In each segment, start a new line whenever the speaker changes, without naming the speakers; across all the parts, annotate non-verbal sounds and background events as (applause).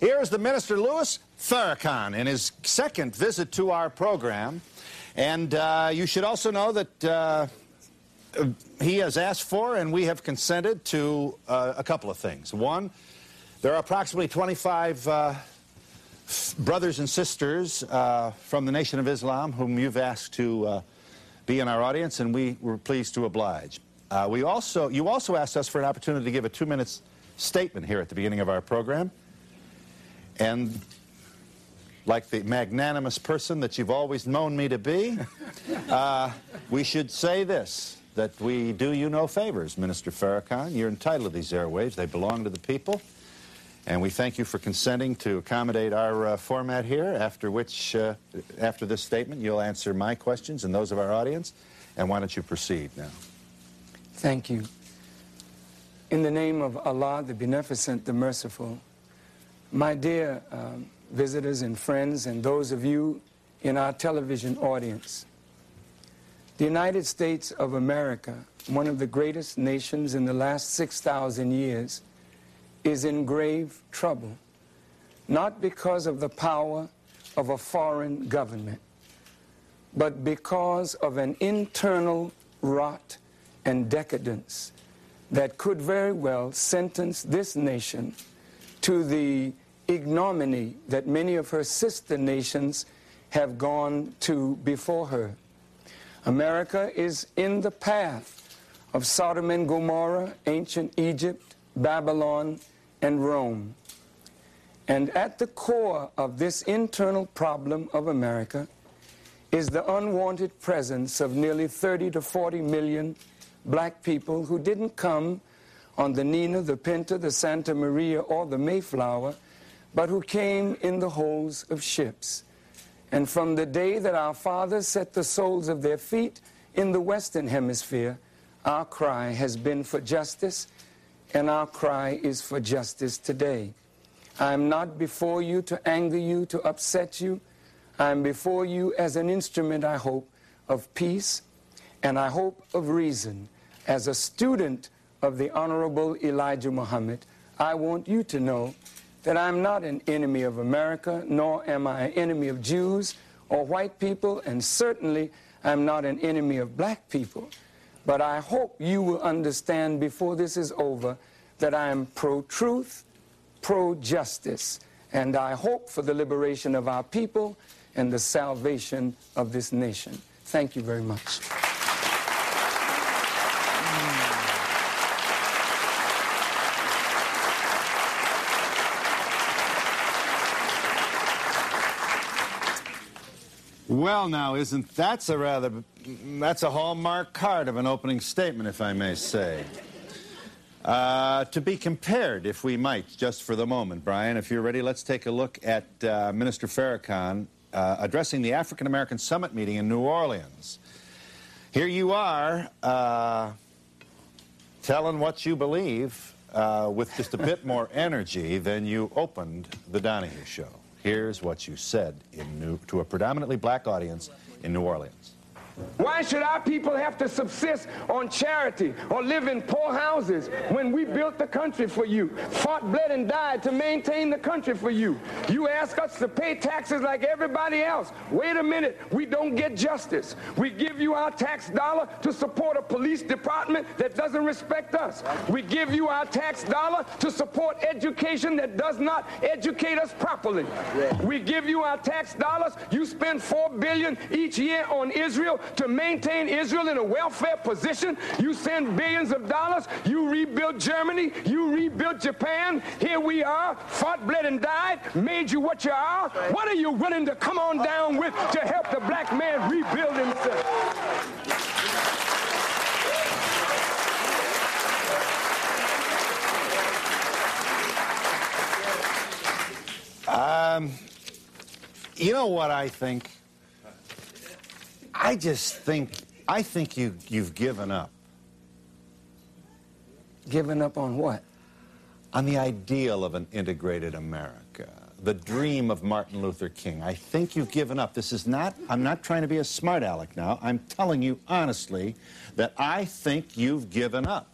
Here is the Minister Louis Farrakhan in his second visit to our program. And uh, you should also know that uh, he has asked for and we have consented to uh, a couple of things. One, there are approximately 25 uh, brothers and sisters uh, from the Nation of Islam whom you've asked to uh, be in our audience, and we were pleased to oblige. we also, you also asked us for an opportunity to give a two-minute statement here at the beginning of our program. And like the magnanimous person that you've always known me to be, (laughs) uh, we should say this, that we do you no favors, Minister Farrakhan. You're entitled to these airwaves. They belong to the people. And we thank you for consenting to accommodate our uh, format here, after which, uh, after this statement, you'll answer my questions and those of our audience. And why don't you proceed now?
Thank you. In the name of Allah, the Beneficent, the Merciful, my dear um, visitors and friends, and those of you in our television audience, the United States of America, one of the greatest nations in the last 6,000 years, is in grave trouble, not because of the power of a foreign government, but because of an internal rot and decadence that could very well sentence this nation to the ignominy that many of her sister nations have gone to before her. America is in the path of Sodom and Gomorrah, ancient Egypt, Babylon, and Rome. And at the core of this internal problem of America is the unwanted presence of nearly 30 to 40 million black people who didn't come on the Nina, the Pinta, the Santa Maria, or the Mayflower, but who came in the holds of ships. And from the day that our fathers set the soles of their feet in the Western Hemisphere, our cry has been for justice, and our cry is for justice today. I am not before you to anger you, to upset you. I am before you as an instrument, I hope, of peace, and I hope of reason. As a student of the Honorable Elijah Muhammad, I want you to know that I'm not an enemy of America, nor am I an enemy of Jews or white people, and certainly I'm not an enemy of black people. But I hope you will understand before this is over that I am pro-truth, pro-justice, and I hope for the liberation of our people and the salvation of this nation. Thank you very much.
Well, now, isn't that's a rather that's a hallmark card of an opening statement, if I may say. Uh, to be compared, if we might, just for the moment, Brian, if you're ready, let's take a look at uh, Minister Farrakhan uh, addressing the African American Summit meeting in New Orleans. Here you are, uh, telling what you believe uh, with just a bit more (laughs) energy than you opened the Donahue show. Here's what you said New, to a predominantly black audience in New Orleans.
Why should our people have to subsist on charity or live in poor houses when we built the country for you, fought, bled, and died to maintain the country for you? You ask us to pay taxes like everybody else. Wait a minute, we don't get justice. We give you our tax dollar to support a police department that doesn't respect us. We give you our tax dollar to support education that does not educate us properly. We give you our tax dollars. You spend $4 billion each year on Israel to maintain Israel in a welfare position. You send billions of dollars. You rebuilt Germany. You rebuilt Japan. Here we are, fought, bled, and died, made you what you are. What are you willing to come on down with to help the black man rebuild himself?
Um, you know what I think? I just think, I think you, you've given up.
Given up on what?
On the ideal of an integrated America. the dream of Martin Luther King. I think you've given up. This is not, I'm not trying to be a smart aleck now. I'm telling you honestly that I think you've given up.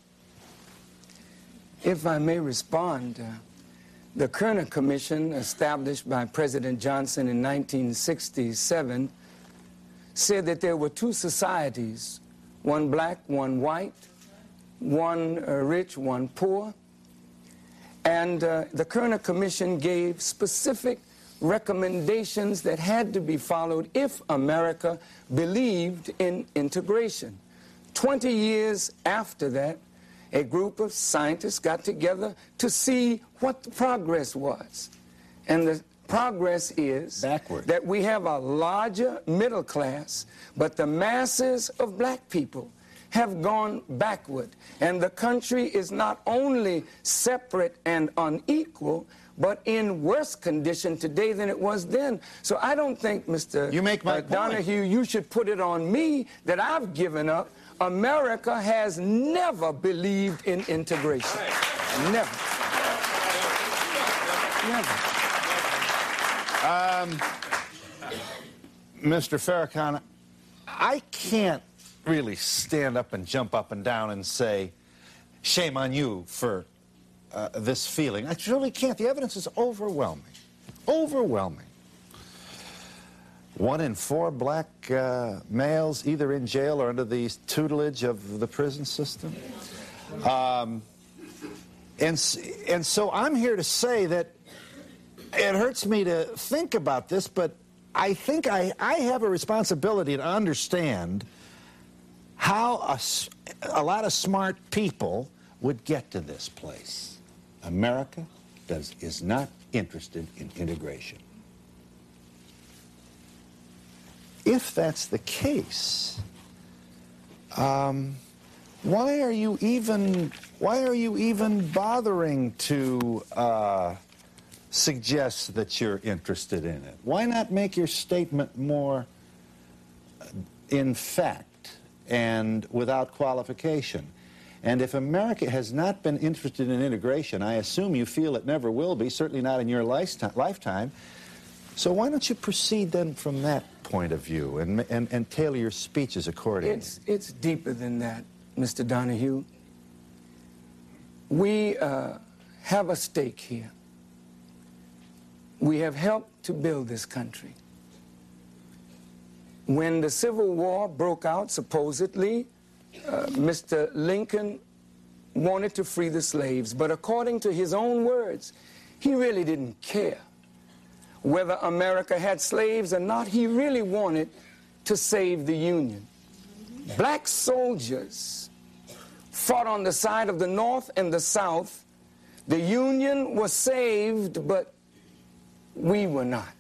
If I may respond, uh, the Kerner Commission, established by President Johnson in 1967, said that there were two societies one black, one white, one uh, rich, one poor. And uh, the Kerner Commission gave specific recommendations that had to be followed if America believed in integration. 20 years after that, a group of scientists got together to see what the progress was. And the progress is
Backward.
that we have a larger middle class, but the masses of black people have gone backward. And the country is not only separate and unequal, but in worse condition today than it was then. So I don't think, Mr.
You make my
uh,
point.
Donahue, you should put it on me that I've given up. America has never believed in integration. Never. Never.
Mr. Farrakhan, I can't really stand up and jump up and down and say, shame on you for uh, this feeling. I truly can't. The evidence is overwhelming. Overwhelming. One in four black uh, males either in jail or under the tutelage of the prison system. Um, and, and so I'm here to say that it hurts me to think about this, but I think I, I have a responsibility to understand how a lot of smart people would get to this place. America does, is not interested in integration. If that's the case, um, why are you even why are you even bothering to uh, suggest that you're interested in it? Why not make your statement more uh, in fact and without qualification? And if America has not been interested in integration, I assume you feel it never will be, certainly not in your lifetime. lifetime. So why don't you proceed then from that point of view and, and, and tailor your speeches accordingly?
It's, it's deeper than that, Mr. Donahue. We uh, have a stake here. We have helped to build this country. When the Civil War broke out, supposedly, uh, Mr. Lincoln wanted to free the slaves, but according to his own words, he really didn't care whether America had slaves or not. He really wanted to save the Union. Black soldiers fought on the side of the North and the South. The Union was saved, but we were not.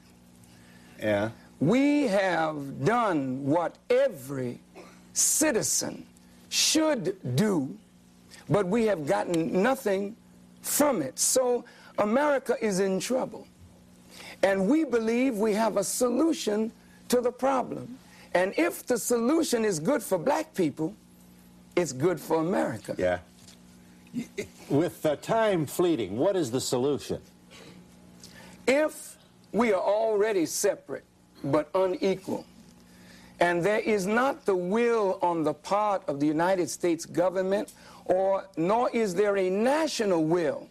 yeah.
We have done what every citizen should do, but we have gotten nothing from it. So America is in trouble. And we believe we have a solution to the problem. And if the solution is good for black people, it's good for America.
Yeah. With uh, time fleeting, what is the solution?
If we are already separate but unequal, and there is not the will on the part of the United States government, or nor is there a national will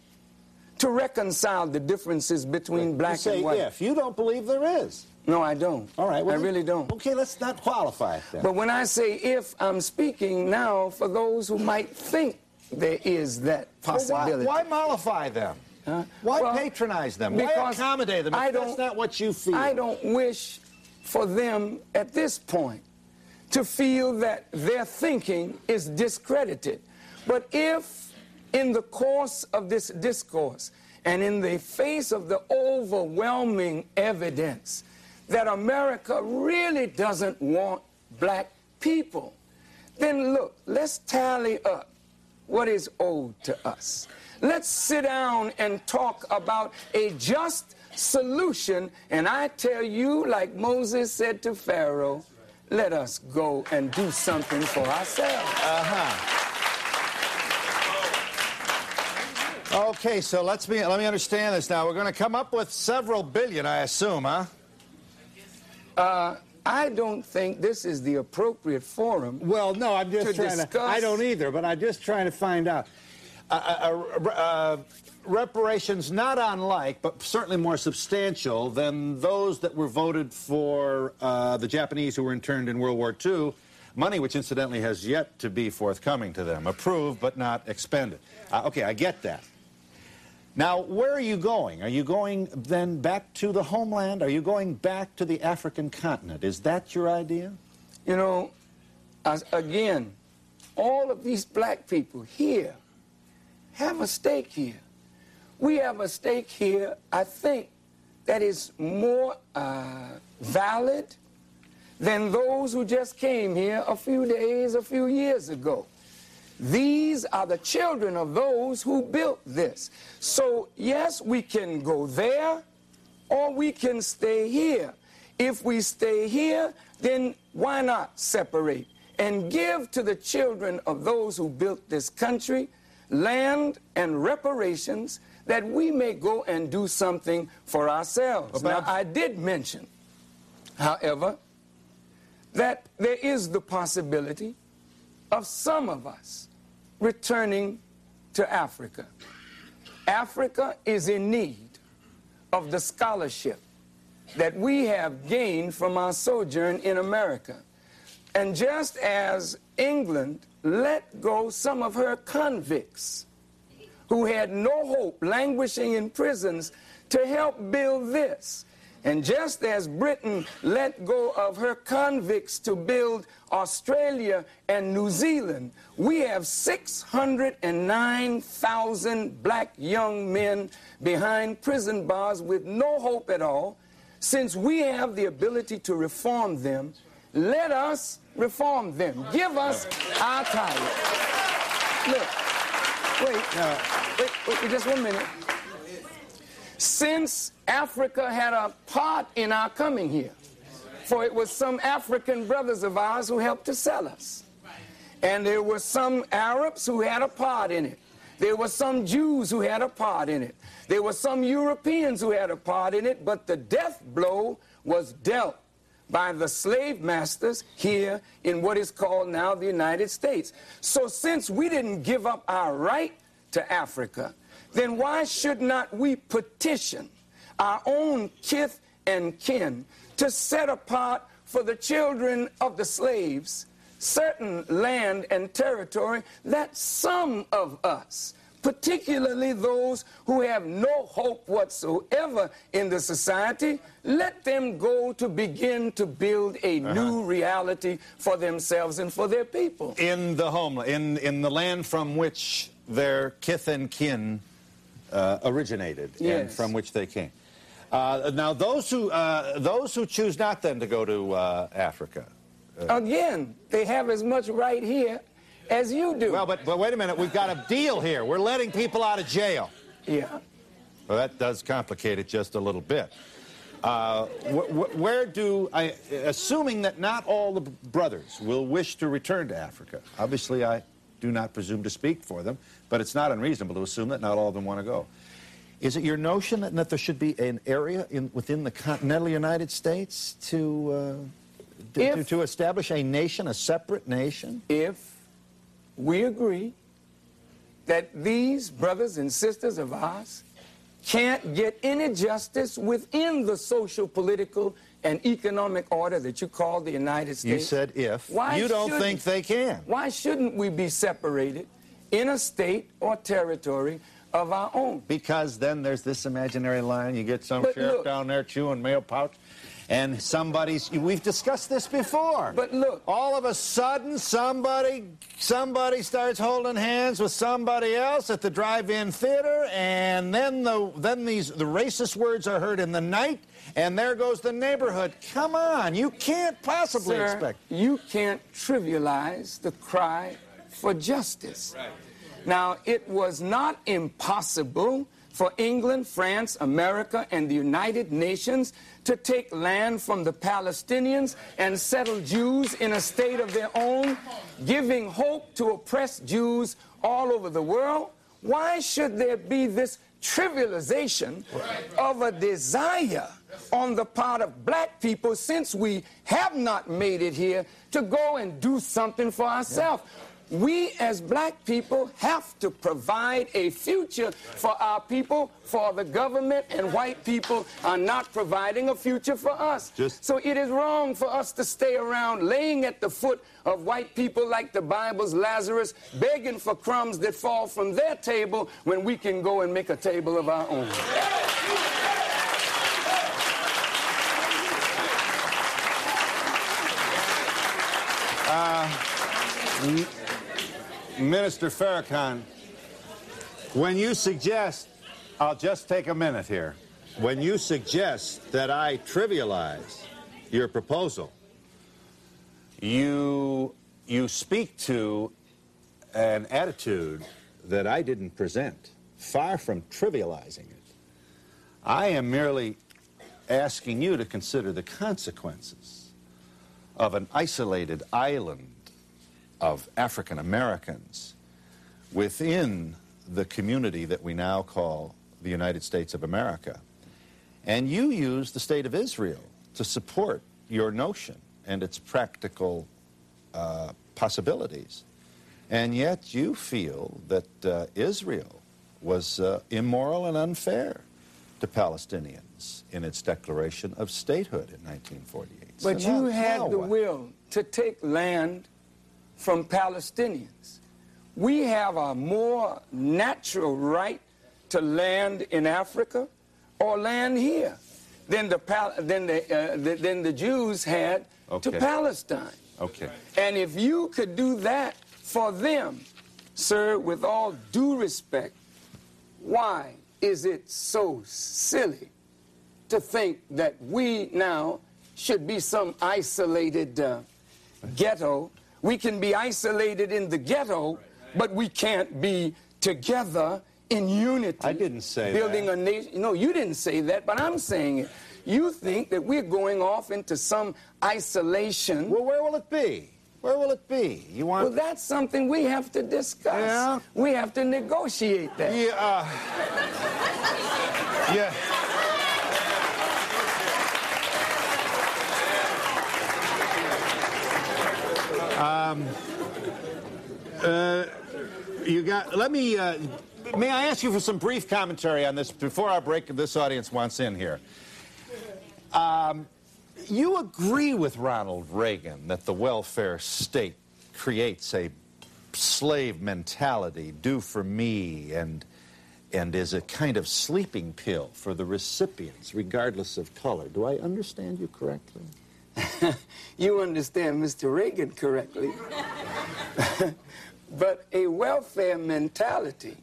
to reconcile the differences between
You
black and white.
if. You don't believe there is.
No, I don't.
All right. well
I really don't.
Okay, let's not qualify it then.
But when I say if, I'm speaking now for those who might think there is that
Well, why,
possibility.
why mollify them? Why
Well,
patronize them? Why accommodate them if
I
that's
don't-
not what you feel?
I don't wish for them at this point to feel that their thinking is discredited. But if in the course of this discourse and in the face of the overwhelming evidence that America really doesn't want black people, then look, let's tally up what is owed to us. Let's sit down and talk about a just solution. And I tell you, like Moses said to Pharaoh, let us go and do something for ourselves. Uh huh.
Okay, so let's me let me understand this now. We're going to come up with several billion, I assume, huh?
Uh, I don't think this is the appropriate forum.
Well, no, I'm just
to
trying
discuss.
to. I don't either, but I'm just trying to find out. Uh, uh, uh, reparations not unlike, but certainly more substantial than those that were voted for uh, the Japanese who were interned in World War II. Money which incidentally has yet to be forthcoming to them, approved but not expended. Uh, okay, I get that. Now, where are you going? Are you going then back to the homeland? Are you going back to the African continent? Is that your idea?
You know, as, again, all of these black people here have a stake here. We have a stake here, I think, that is more uh, valid than those who just came here a few days, a few years ago. These are the children of those who built this. So, yes, we can go there or we can stay here. If we stay here, then why not separate and give to the children of those who built this country land and reparations that we may go and do something for ourselves.
Well,
now, I did mention, however, that there is the possibility of some of us returning to Africa. Africa is in need of the scholarship that we have gained from our sojourn in America. And just as England let go some of her convicts who had no hope, languishing in prisons, to help build this. And just as Britain let go of her convicts to build Australia and New Zealand, we have 609,000 black young men behind prison bars with no hope at all. Since we have the ability to reform them, let us reform them. Give us our title. Look, wait, wait, wait, wait, just one minute. Since Africa had a part in our coming here, for it was some African brothers of ours who helped to sell us. And there were some Arabs who had a part in it. There were some Jews who had a part in it. There were some Europeans who had a part in it, but the death blow was dealt by the slave masters here in what is called now the United States. So since we didn't give up our right to Africa, then why should not we petition our own kith and kin to set apart for the children of the slaves certain land and territory that some of us, particularly those who have no hope whatsoever in the society, let them go to begin to build a new reality for themselves and for their people.
In the homeland, in, in the land from which their kith and kin uh, originated and from which they came. Uh, now, those who, uh, those who choose not then to go to uh, Africa,
Again, they have as much right here as you do.
Well, but, but wait a minute. We've got a deal here. We're letting people out of jail.
yeah.
Well, that does complicate it just a little bit. Uh, wh- wh- where do I, assuming that not all the brothers will wish to return to Africa, obviously I do not presume to speak for them, but it's not unreasonable to assume that not all of them want to go. Is it your notion that, there should be an area in, within the continental United States to, uh,
If-
to, to establish a nation, a separate nation?
if we agree that these brothers and sisters of ours can't get any justice within the social, political, and economic order that you call the United States.
You said if.
Why
you don't think they can.
Why shouldn't we be separated in a state or territory of our own?
Because then there's this imaginary line. You get some
But
sheriff
look-
down there chewing mail pouch, and somebody's. We've discussed this before.
But look-
all of a sudden, somebody somebody starts holding hands with somebody else at the drive-in theater, and then the then these the racist words are heard in the night, and there goes the neighborhood. Come on, you can't possibly
Sir,
expect.
you can't trivialize the cry for justice. Now, it was not impossible for England, France, America, and the United Nations to take land from the Palestinians and settle Jews in a state of their own, giving hope to oppressed Jews all over the world. Why should there be this trivialization of a desire on the part of black people since we have not made it here to go and do something for ourselves? We as black people have to provide a future for our people, for the government, and white people are not providing a future for us.
Just-
so it is wrong for us to stay around laying at the foot of white people like the Bible's Lazarus, begging for crumbs that fall from their table when we can go and make a table of our own.
Uh, Minister Farrakhan, when you suggest, I'll just take a minute here. When you suggest that I trivialize your proposal, you, you speak to an attitude that I didn't present, far from trivializing it. I am merely asking you to consider the consequences of an isolated island of African Americans within the community that we now call the United States of America. And you use the state of Israel to support your notion and its practical uh, possibilities. And yet you feel that uh, Israel was uh, immoral and unfair to Palestinians in its declaration of statehood in 1948.
But
So now-
you had the
what?
will to take land from Palestinians. We have a more natural right to land in Africa or land here than the, Pal- than the, uh, the, than the Jews had
Okay.
to Palestine.
Okay.
And if you could do that for them, sir, with all due respect, why is it so silly to think that we now should be some isolated uh, ghetto? We can be isolated in the ghetto, but we can't be together in unity.
I didn't say
building
that.
a nation. No, you didn't say that, but I'm saying it. You think that we're going off into some isolation.
Well, where will it be? Where will it be? You want?
Well, that's something we have to discuss.
Yeah?
We have to negotiate that.
Yeah. Uh, yeah. Um, uh, you got. Let me. Uh, may I ask you for some brief commentary on this before our break? This audience wants in here. Um, you agree with Ronald Reagan that the welfare state creates a slave mentality, do for me, and and is a kind of sleeping pill for the recipients, regardless of color. Do I understand you correctly? (laughs)
You understand Mr. Reagan correctly. (laughs) but a welfare mentality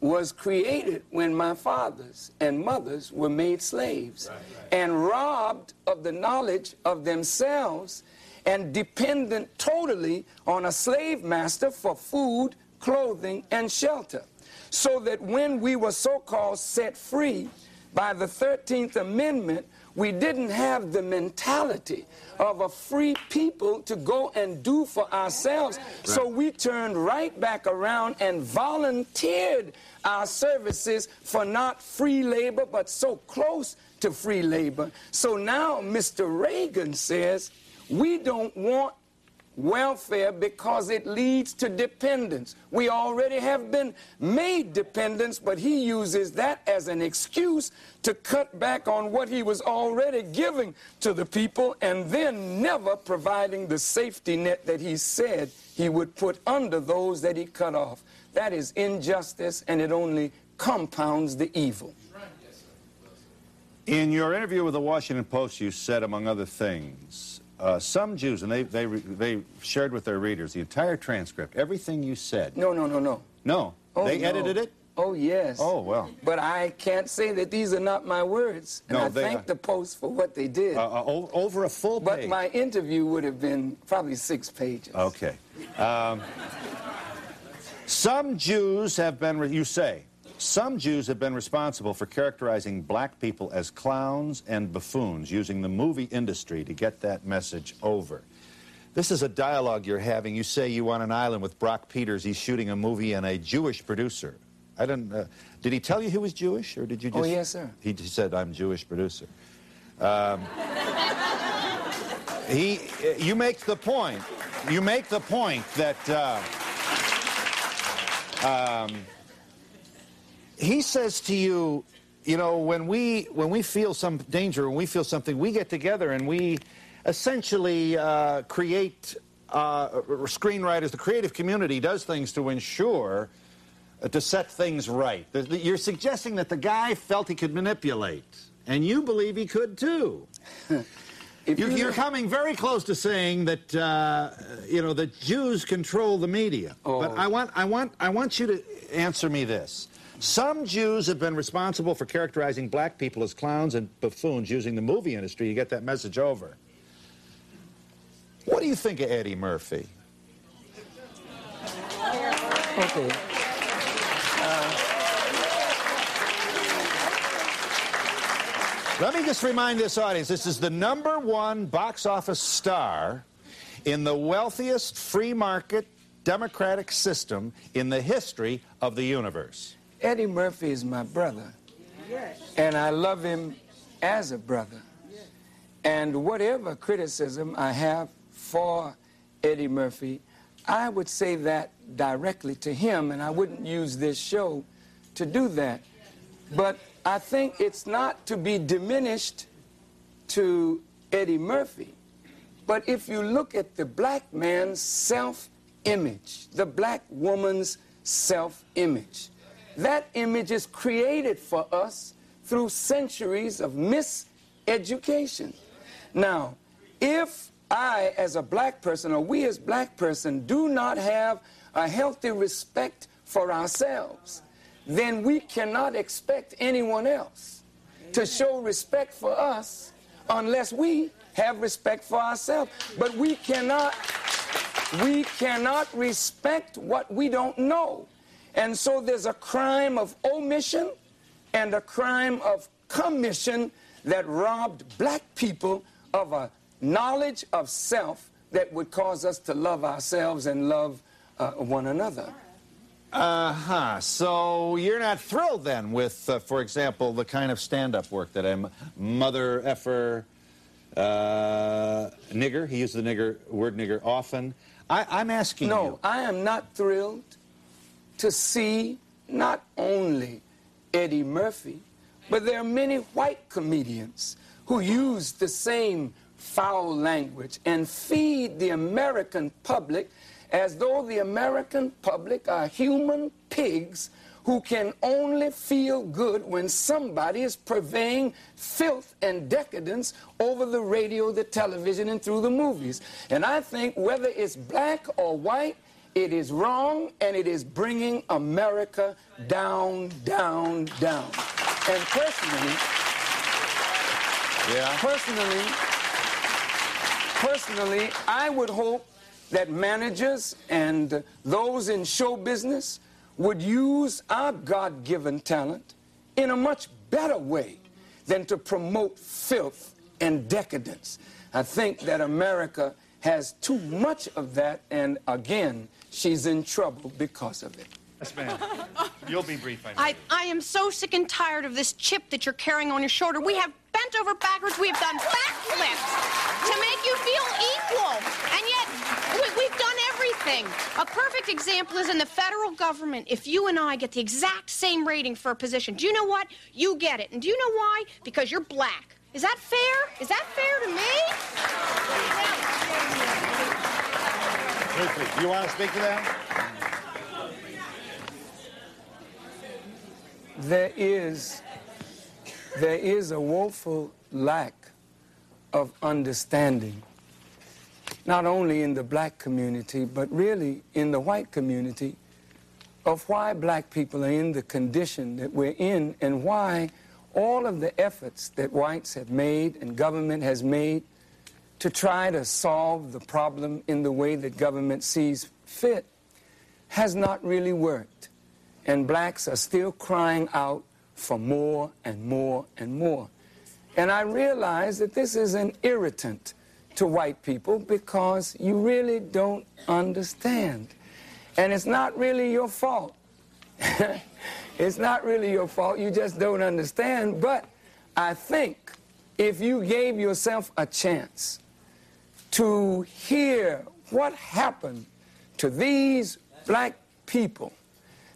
was created when my fathers and mothers were made slaves and robbed of the knowledge of themselves and dependent totally on a slave master for food, clothing, and shelter. So that when we were so called set free by the 13th Amendment, we didn't have the mentality of a free people to go and do for ourselves. So we turned right back around and volunteered our services for not free labor, but so close to free labor. So now Mr. Reagan says we don't want welfare because it leads to dependence. We already have been made dependents, but he uses that as an excuse to cut back on what he was already giving to the people and then never providing the safety net that he said he would put under those that he cut off. That is injustice and it only compounds the evil.
In your interview with the Washington Post, you said, among other things, uh, some Jews, and they, they, they shared with their readers the entire transcript, everything you said.
No, no, no, no.
No.
Oh,
they
no.
edited it?
Oh, yes.
Oh, well.
But I can't say that these are not my words. And
No,
I
they
thank
are.
the Post for what they did.
Uh, uh, over a full
but
page.
But my interview would have been probably six pages.
Okay. Um, some Jews have been, you say, some Jews have been responsible for characterizing black people as clowns and buffoons, using the movie industry to get that message over. This is a dialogue you're having. You say you want an island with Brock Peters. He's shooting a movie and a Jewish producer. I don't. Uh, did he tell you he was Jewish, or did you Just, Oh,
yes, sir.
He, he said, "I'm Jewish producer." Um, (laughs) he, you make the point. You make the point that. Uh, um, he says to you, you know, when we when we feel some danger, when we feel something, we get together and we essentially uh, create. Uh, screenwriters, the creative community does things to ensure uh, to set things right. You're suggesting that the guy felt he could manipulate, and you believe he could too. (laughs) You're,
you
you're coming very close to saying that uh, you know that Jews control the media.
Oh.
But I want I want I want you to answer me this. Some Jews have been responsible for characterizing black people as clowns and buffoons using the movie industry to get that message over. What do you think of Eddie Murphy?
Okay.
Uh, let me just remind this audience this is the number one box office star in the wealthiest free market democratic system in the history of the universe.
Eddie Murphy is my brother. And I love him as a brother. And whatever criticism I have for Eddie Murphy, I would say that directly to him, and I wouldn't use this show to do that. But I think it's not to be diminished to Eddie Murphy. But if you look at the black man's self image, the black woman's self image, that image is created for us through centuries of miseducation. Now, if I, as a black person, or we as black person, do not have a healthy respect for ourselves, then we cannot expect anyone else to show respect for us unless we have respect for ourselves. But we cannot we cannot respect what we don't know. And so there's a crime of omission and a crime of commission that robbed black people of a knowledge of self that would cause us to love ourselves and love uh, one another.
Uh huh. So you're not thrilled then with, uh, for example, the kind of stand up work that I'm mother effer, uh, nigger. He used the nigger word nigger often. I, I'm asking
No,
you.
I am not thrilled to see not only Eddie Murphy, but there are many white comedians who use the same foul language and feed the American public as though the American public are human pigs who can only feel good when somebody is purveying filth and decadence over the radio, the television, and through the movies. And I think whether it's black or white, it is wrong and it is bringing America down, down, down. And personally,
Yeah.
personally, personally, I would hope that managers and those in show business would use our God given talent in a much better way than to promote filth and decadence. I think that America has too much of that, and again, she's in trouble because of it.
Yes, ma'am. You'll be brief, I know.
I, I am so sick and tired of this chip that you're carrying on your shoulder. We have bent over backwards. We have done backflips to make you feel equal. And yet, we, we've done everything. A perfect example is in the federal government. If you and I get the exact same rating for a position, do you know what? You get it. And do you know why? Because you're black. Is that fair? Is that fair to me?
Briefly, you want to speak to that?
there is there is a woeful lack of understanding not only in the black community but really in the white community of why black people are in the condition that we're in and why all of the efforts that whites have made and government has made to try to solve the problem in the way that government sees fit has not really worked and blacks are still crying out for more and more and more. And I realize that this is an irritant to white people because you really don't understand. And it's not really your fault. (laughs) it's not really your fault. You just don't understand. But I think if you gave yourself a chance to hear what happened to these black people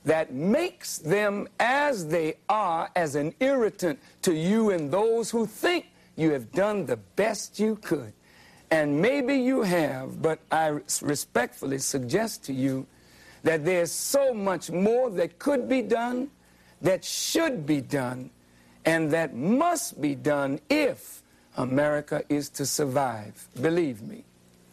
that makes them as they are as an irritant to you and those who think you have done the best you could. And maybe you have, but I respectfully suggest to you that there's so much more that could be done, that should be done, and that must be done if America is to survive. Believe me.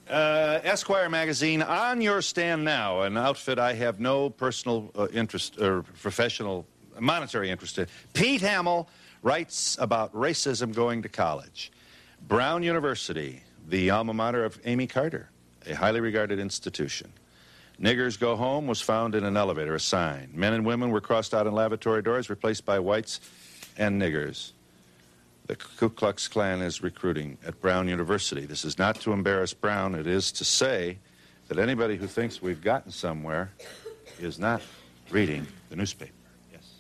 Uh, Esquire magazine, on your stand now, an outfit I have no personal uh, interest or professional monetary interest in. Pete Hamill writes about racism going to college. Brown University, the alma mater of Amy Carter, a highly regarded institution. Niggers Go Home was found in an elevator, a sign. Men and women were crossed out in lavatory doors, replaced by whites and niggers. The Ku Klux Klan is recruiting at Brown University. This is not to embarrass Brown, it is to say that anybody who thinks we've gotten somewhere is not reading the newspaper. Yes.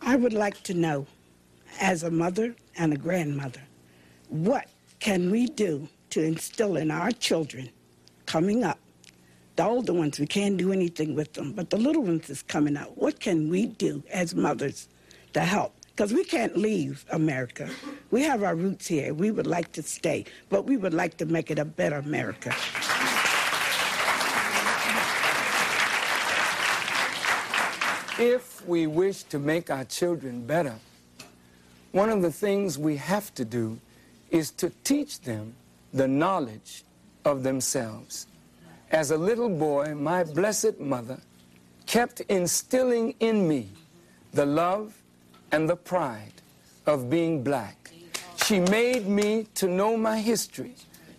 I would like to know, as a mother and a grandmother, what can we do to instill in our children coming up? The older ones, we can't do anything with them, but the little ones is coming up. What can we do as mothers to help? Because we can't leave America. We have our roots here. We would like to stay, but we would like to make it a better America.
If we wish to make our children better, one of the things we have to do is to teach them the knowledge of themselves. As a little boy, my blessed mother kept instilling in me the love and the pride of being black. She made me to know my history,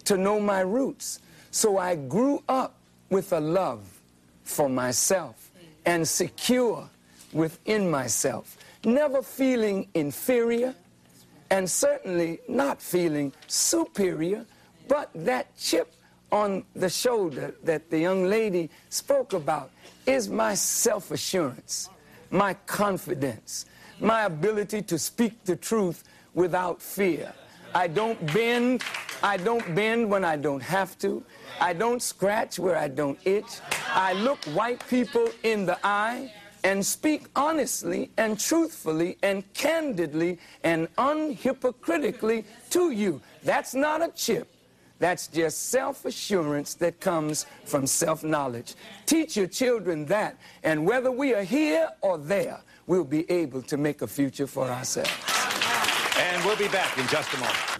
to know my roots. So I grew up with a love for myself and secure within myself, never feeling inferior and certainly not feeling superior, but that chip on the shoulder that the young lady spoke about is my self assurance, my confidence, my ability to speak the truth without fear. I don't bend. I don't bend when I don't have to. I don't scratch where I don't itch. I look white people in the eye and speak honestly and truthfully and candidly and unhypocritically to you. That's not a chip. That's just self assurance that comes from self knowledge. Teach your children that, and whether we are here or there, we'll be able to make a future for ourselves.
And we'll be back in just a moment.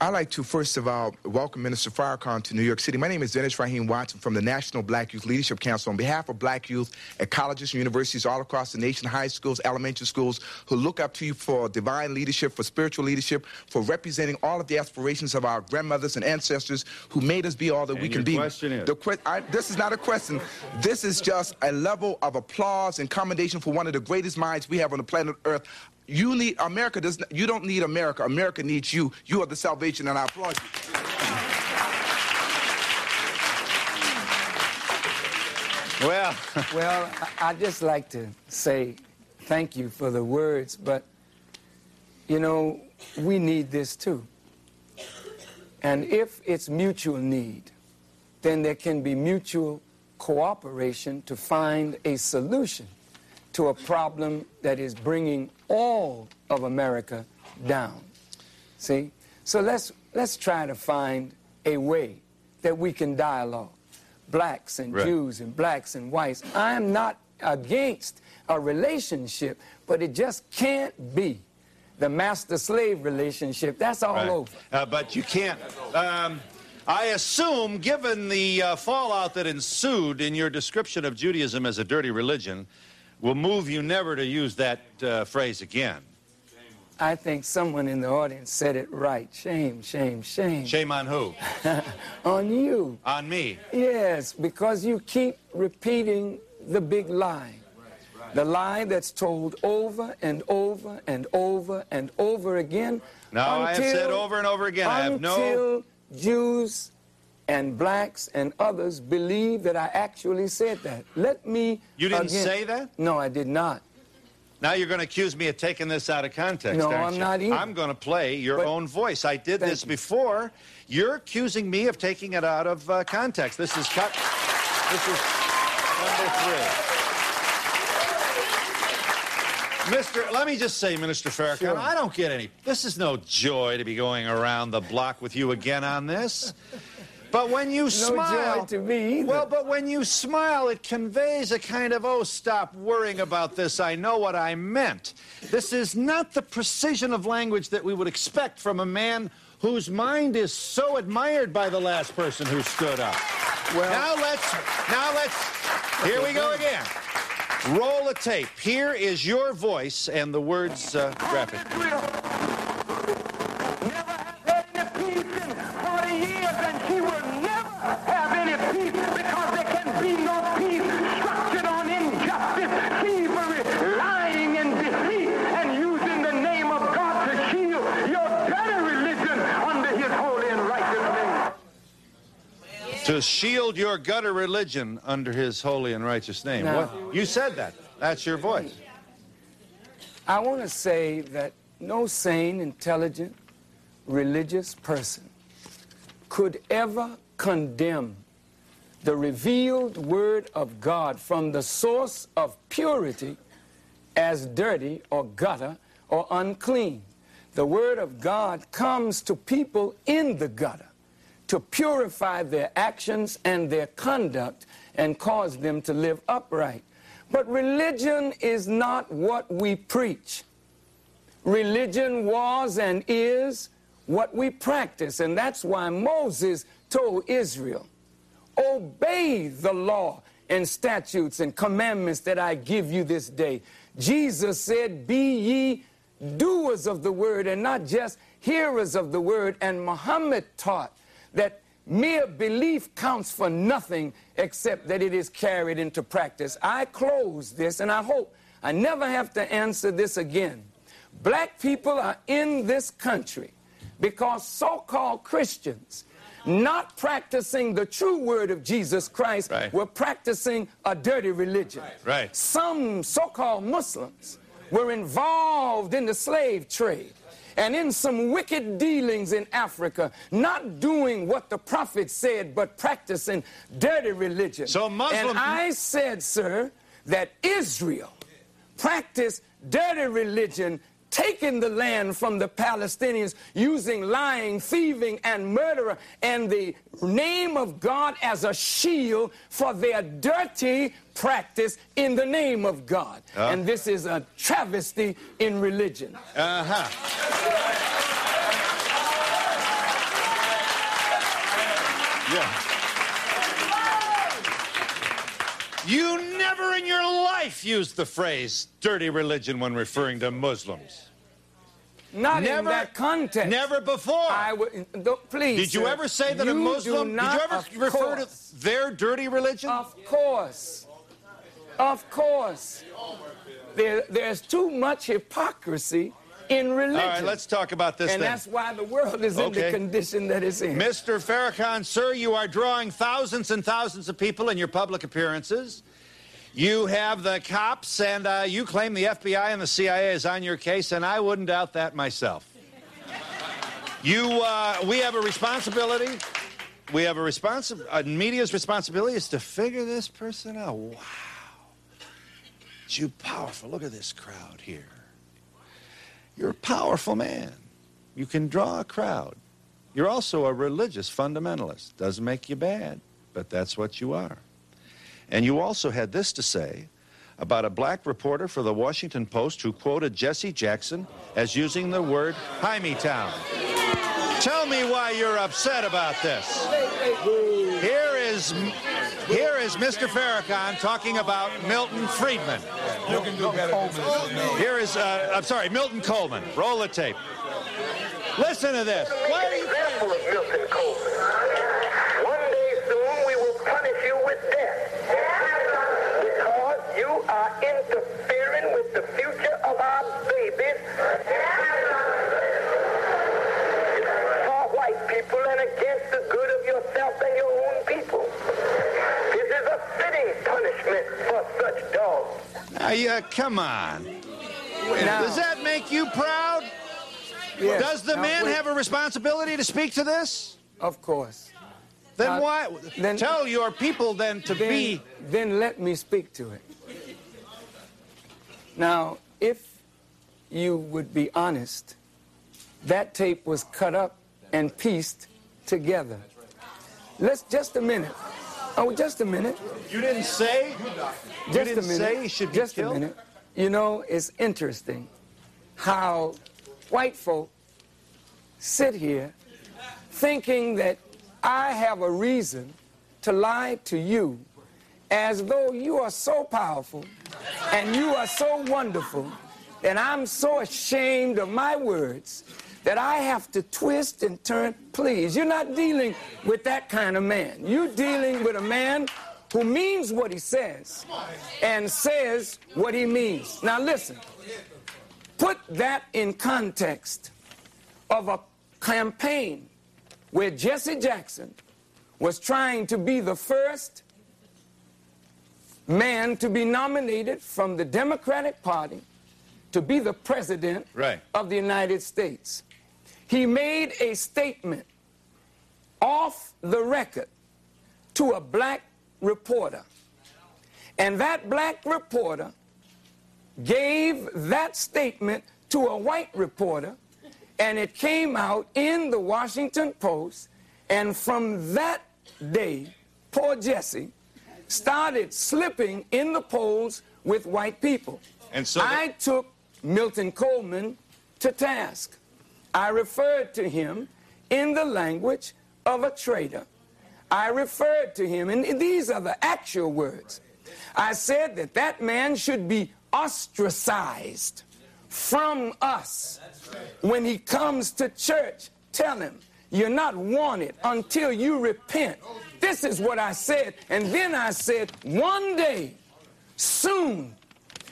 I'd like to first of all welcome Minister Farrakhan to New York City. My name is Dennis Raheem Watson from the National Black Youth Leadership Council. On behalf of black youth at colleges and universities all across the nation, high schools, elementary schools, who look up to you for divine leadership, for spiritual leadership, for representing all of the aspirations of our grandmothers and ancestors who made us be all that
And
we can be.
question is?
The que- I, this is not a question. This is just a level of applause and commendation for one of the greatest minds we have on the planet Earth. You need America. Does not, you don't need America. America needs you. You are the salvation, and I applaud you.
Well, (laughs)
Well, I- I'd just like to say thank you for the words, but you know, we need this too. And if it's mutual need, then there can be mutual cooperation to find a solution to a problem that is bringing all of America down. See? So let's, let's try to find a way that we can dialogue. Blacks and
Right.
Jews and blacks and whites. I am not against a relationship, but it just can't be the master slave relationship. That's all
Right.
over.
Uh, but you can't. Um, I assume, given the uh, fallout that ensued in your description of Judaism as a dirty religion, will move you never to use that uh, phrase again.
I think someone in the audience said it right. Shame, shame, shame.
Shame on who? (laughs)
On you.
On me.
Yes, because you keep repeating the big lie. The lie that's told over and over and over and over again.
No, I have said over and over again, I have no-
Until Jews and blacks and others believe that I actually said that. Let me.
You didn't
again-
say that?
No, I did not.
Now you're going to accuse me of taking this out of context.
No, I'm
you?
not either.
I'm going to play your
But-
own voice. I did this
you.
before. You're accusing me of taking it out of uh, context. This is cut. This is number three. Mr. Let me just say, Minister Farrakhan,
Sure.
I don't get any. This is no joy to be going around the block with you again on this. But when you smile,
joy to me either.
well, but when you smile, it conveys a kind of, oh, stop worrying about this. I know what I meant. This is not the precision of language that we would expect from a man whose mind is so admired by the last person who stood up.
Well-
now let's, now let's, here we go again. Roll the tape. Here is your voice and the words uh, graphic.
To shield your
gutter religion under his holy and righteous name.
Now-
What? You said that. That's your voice.
I want to say that no sane, intelligent, religious person could ever condemn the revealed word of God from the source of purity as dirty or gutter or unclean. The word of God comes to people in the gutter to purify their actions and their conduct and cause them to live upright. But religion is not what we preach. Religion was and is what we practice, and that's why Moses told Israel, Obey the law and statutes and commandments that I give you this day. Jesus said, Be ye doers of the word and not just hearers of the word. And Muhammad taught that mere belief counts for nothing except that it is carried into practice. I close this and I hope I never have to answer this again. Black people are in this country because so called Christians, not practicing the true word of Jesus Christ,
Right.
were practicing a dirty religion.
Right.
Some so called Muslims were involved in the slave trade and in some wicked dealings in Africa, not doing what the prophet said, but practicing dirty religion.
So Muslim-
And I said, sir, that Israel practiced dirty religion, taking the land from the Palestinians, using lying, thieving, and murder, and the name of God as a shield for their dirty practice in the name of God. And this is a travesty in religion.
Uh huh. Yeah. You never in your life used the phrase dirty religion when referring to Muslims.
Not in
Never-
that context.
Never before.
I please.
Did you
sir,
ever say that a Muslim, did you ever refer
course.
to their dirty religion?
Of course. Of course. There, there's too much hypocrisy in religion.
All right, let's talk about this
And
then.
that's why the world is in the condition that it's in.
Mr. Farrakhan, sir, you are drawing thousands and thousands of people in your public appearances. You have the cops, and uh, you claim the FBI and the CIA is on your case, and I wouldn't doubt that myself. You, uh, we have a responsibility. We have a responsibility. Uh, media's responsibility is to figure this person out. Wow, you powerful. Look at this crowd here. You're a powerful man. You can draw a crowd. You're also a religious fundamentalist. Doesn't make you bad, but that's what you are. And you also had this to say about a black reporter for the Washington Post who quoted Jesse Jackson as using the word Town. Tell me why you're upset about this. Here is here is Mr. Farrakhan talking about Milton Friedman. You can do better. Here is uh, I'm sorry, Milton Coleman. Roll the tape. Listen to this. Why are you
example of Milton Coleman. One day soon we will punish you with death because you are interfering with the future of our babies for white people and against the good of yourself and your a fitting punishment for such dogs.
Now, yeah, come on.
Now,
Does that make you proud?
Yes.
Does the
now,
man
wait.
have a responsibility to speak to this?
Of course.
Then
uh,
why?
Then,
tell your people then to
then,
be.
Then let me speak to it. Now, if you would be honest, that tape was cut up and pieced together. Let's just a minute. Oh, just a minute.
You didn't say.
Just
didn't
a minute.
say he should be
just
killed?
a minute. You know, it's interesting how white folk sit here thinking that I have a reason to lie to you as though you are so powerful and you are so wonderful and I'm so ashamed of my words that I have to twist and turn. Please, you're not dealing with that kind of man. You're dealing with a man who means what he says and says what he means. Now, listen, put that in context of a campaign where Jesse Jackson was trying to be the first man to be nominated from the Democratic Party to be the president
Right.
of the United States. He made a statement off the record to a black reporter. And that black reporter gave that statement to a white reporter, and it came out in the Washington Post. And from that day, poor Jesse started slipping in the polls with white people.
And so
I took Milton Coleman to task. I referred to him in the language of a traitor. I referred to him, and these are the actual words. I said that that man should be ostracized from us. When he comes to church, tell him, you're not wanted until you repent. This is what I said. And then I said, one day, soon,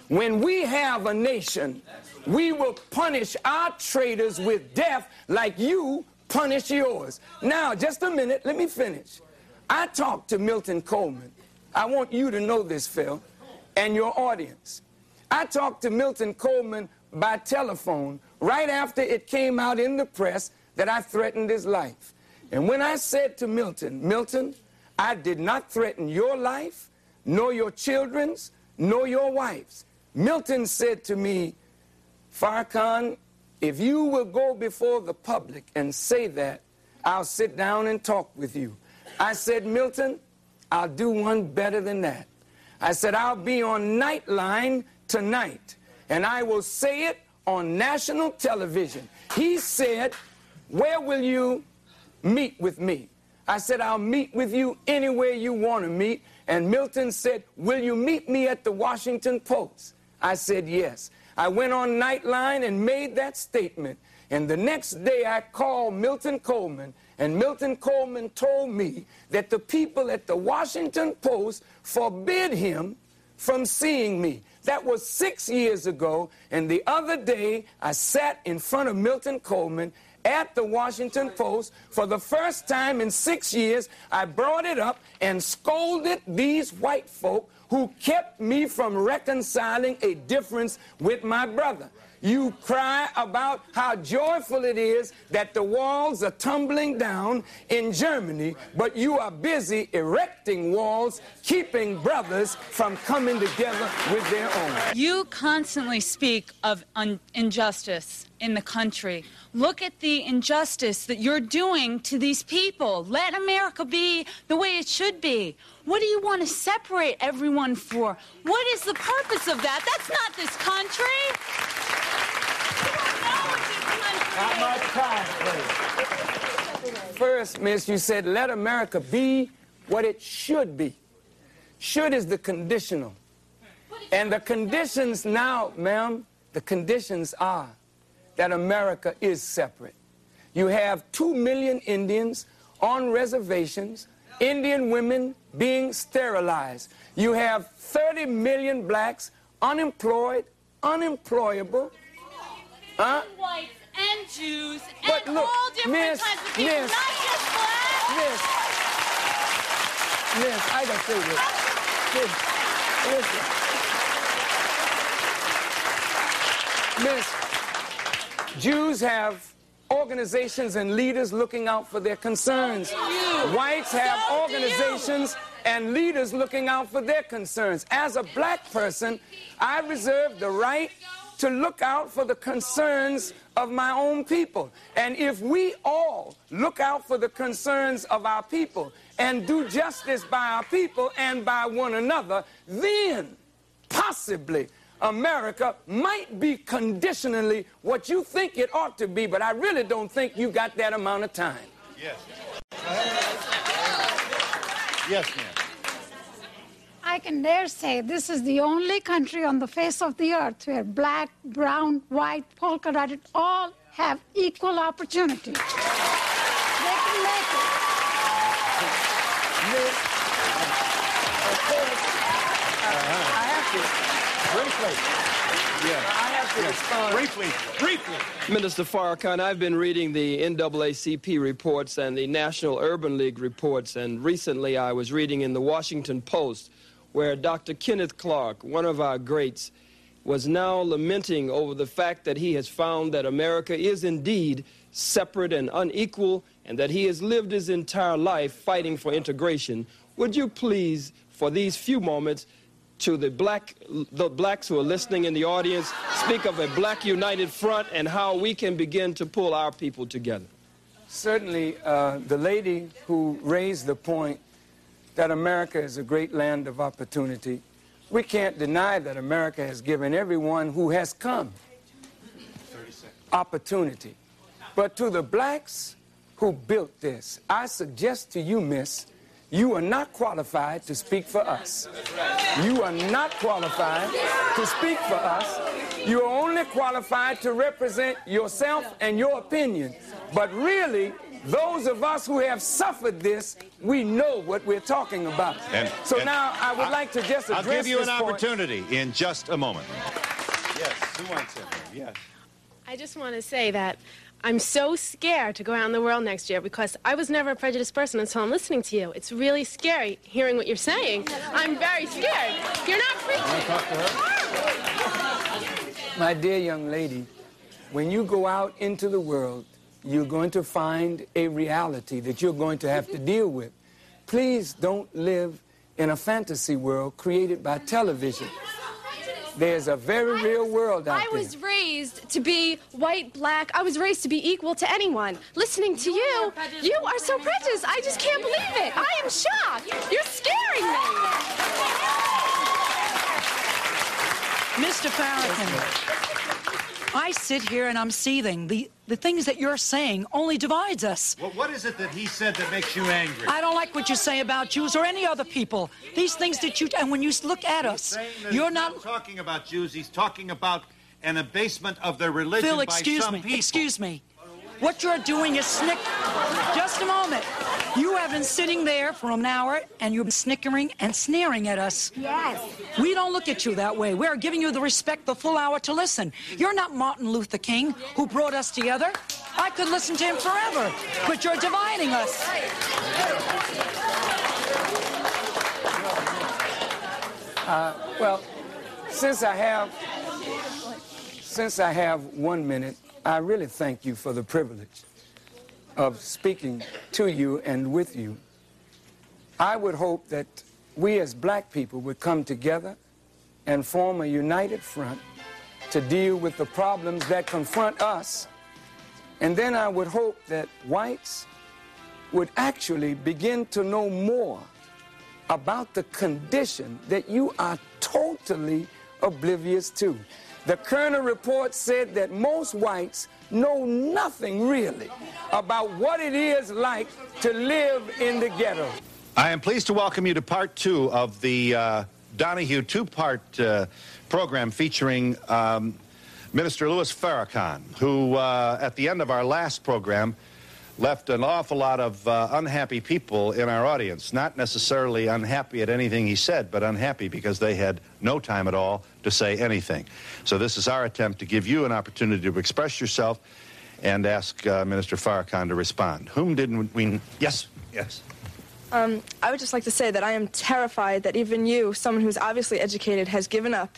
when we have a nation, we will punish our traitors with death like you punish yours. Now, just a minute, let me finish. I talked to Milton Coleman. I want you to know this, Phil, and your audience. I talked to Milton Coleman by telephone right after it came out in the press that I threatened his life. And when I said to Milton, Milton, I did not threaten your life, nor your children's, nor your wife's. Milton said to me, Farrakhan, if you will go before the public and say that, I'll sit down and talk with you. I said, Milton, I'll do one better than that. I said, I'll be on Nightline tonight, and I will say it on national television. He said, Where will you meet with me? I said, I'll meet with you anywhere you want to meet. And Milton said, Will you meet me at the Washington Post? I said, Yes. I went on Nightline and made that statement. And the next day I called Milton Coleman, and Milton Coleman told me that the people at the Washington Post forbid him from seeing me. That was six years ago, and the other day I sat in front of Milton Coleman at the Washington Post. For the first time in six years, I brought it up and scolded these white folk who kept me from reconciling a difference with my brother. You cry about how joyful it is that the walls are tumbling down in Germany, but you are busy erecting walls, keeping brothers from coming together with their own.
You constantly speak of injustice in the country. Look at the injustice that you're doing to these people. Let America be the way it should be. What do you want to separate everyone for? What is the purpose of that? That's not this country. You don't know this
Not much time, please. First, miss, you said let America be what it should be. Should is the conditional. And the conditions now, ma'am, the conditions are that America is separate. You have two million Indians on reservations, Indian women being sterilized. You have 30 million blacks unemployed, unemployable. Huh?
And Jews
But
and
look,
all different
miss,
kinds of people,
miss.
not just black.
Miss, miss, I gotta say this. Miss, listen. Miss, Jews have organizations and leaders looking out for their concerns. Whites have
So
organizations and leaders looking out for their concerns. As a black person, I reserve the right to look out for the concerns of my own people. And if we all look out for the concerns of our people and do justice by our people and by one another, then possibly America might be conditionally what you think it ought to be, but I really don't think you got that amount of time.
Yes. Yes, ma'am.
I can dare say this is the only country on the face of the earth where black, brown, white, polka dotted all have equal opportunity. They can make it.
Miss, of course, I, I have to.
Briefly.
I have to respond.
Briefly. Briefly.
Minister Farrakhan, I've been reading the NAACP reports and the National Urban League reports, and recently I was reading in the Washington Post where Dr. Kenneth Clark, one of our greats, was now lamenting over the fact that he has found that America is indeed separate and unequal and that he has lived his entire life fighting for integration. Would you please, for these few moments, to the black the blacks who are listening in the audience speak of a black united front and how we can begin to pull our people together
Certainly, uh, the lady who raised the point that America is a great land of opportunity, we can't deny that America has given everyone who has come opportunity. But to the blacks who built this, I suggest to you, miss, you are not qualified to speak for us. You are not qualified to speak for us. You are only qualified to represent yourself and your opinion. But really, those of us who have suffered this, we know what we're talking about.
And-
so
and
now I would like to just address I'll
give you
this
an
point.
opportunity in just a moment. Yes. Who wants it? Yes.
I just want to say that I'm so scared to go out in the world next year because I was never a prejudiced person until I'm listening to you. It's really scary hearing what you're saying. I'm very scared. You're not preaching.
My dear young lady, when you go out into the world, you're going to find a reality that you're going to have to mm-hmm. deal with. Please don't live in a fantasy world created by mm-hmm. television. There's a very real world out there.
I
there.
was raised to be white, black. I was raised to be equal to anyone. Listening to you, you are so prejudiced. I just can't believe it. I am shocked. You're scaring me.
Mr. Farrakhan, I sit here and I'm seething. The, the things that you're saying only divides us.
Well, what is it that he said that makes you angry?
I don't like what you say about Jews or any other people. These things that you, and when you look at us, you're not.
talking about Jews. He's talking about an abasement of their religion
Phil,
by
excuse
some
me.
people.
Excuse me. What you're doing is snick. Just a moment. You have been sitting there for an hour and you've been snickering and sneering at us.
Yes.
We don't look at you that way. We're giving you the respect the full hour to listen. You're not Martin Luther King, who brought us together. I could listen to him forever, but you're dividing us.
Uh, well, since I have since I have one minute, I really thank you for the privilege of speaking to you and with you. I would hope that we as black people would come together and form a united front to deal with the problems that confront us. And then I would hope that whites would actually begin to know more about the condition that you are totally oblivious to. The Kerner report said that most whites know nothing really about what it is like to live in the ghetto.
I am pleased to welcome you to part two of the uh, Donahue two-part uh, program featuring um, Minister Louis Farrakhan, who, uh, at the end of our last program, left an awful lot of uh, unhappy people in our audience. Not necessarily unhappy at anything he said, but unhappy because they had no time at all to say anything. So this is our attempt to give you an opportunity to express yourself and ask uh, Minister Farrakhan to respond. Whom didn't we... Yes, yes.
Um, I would just like to say that I am terrified that even you, someone who's obviously educated, has given up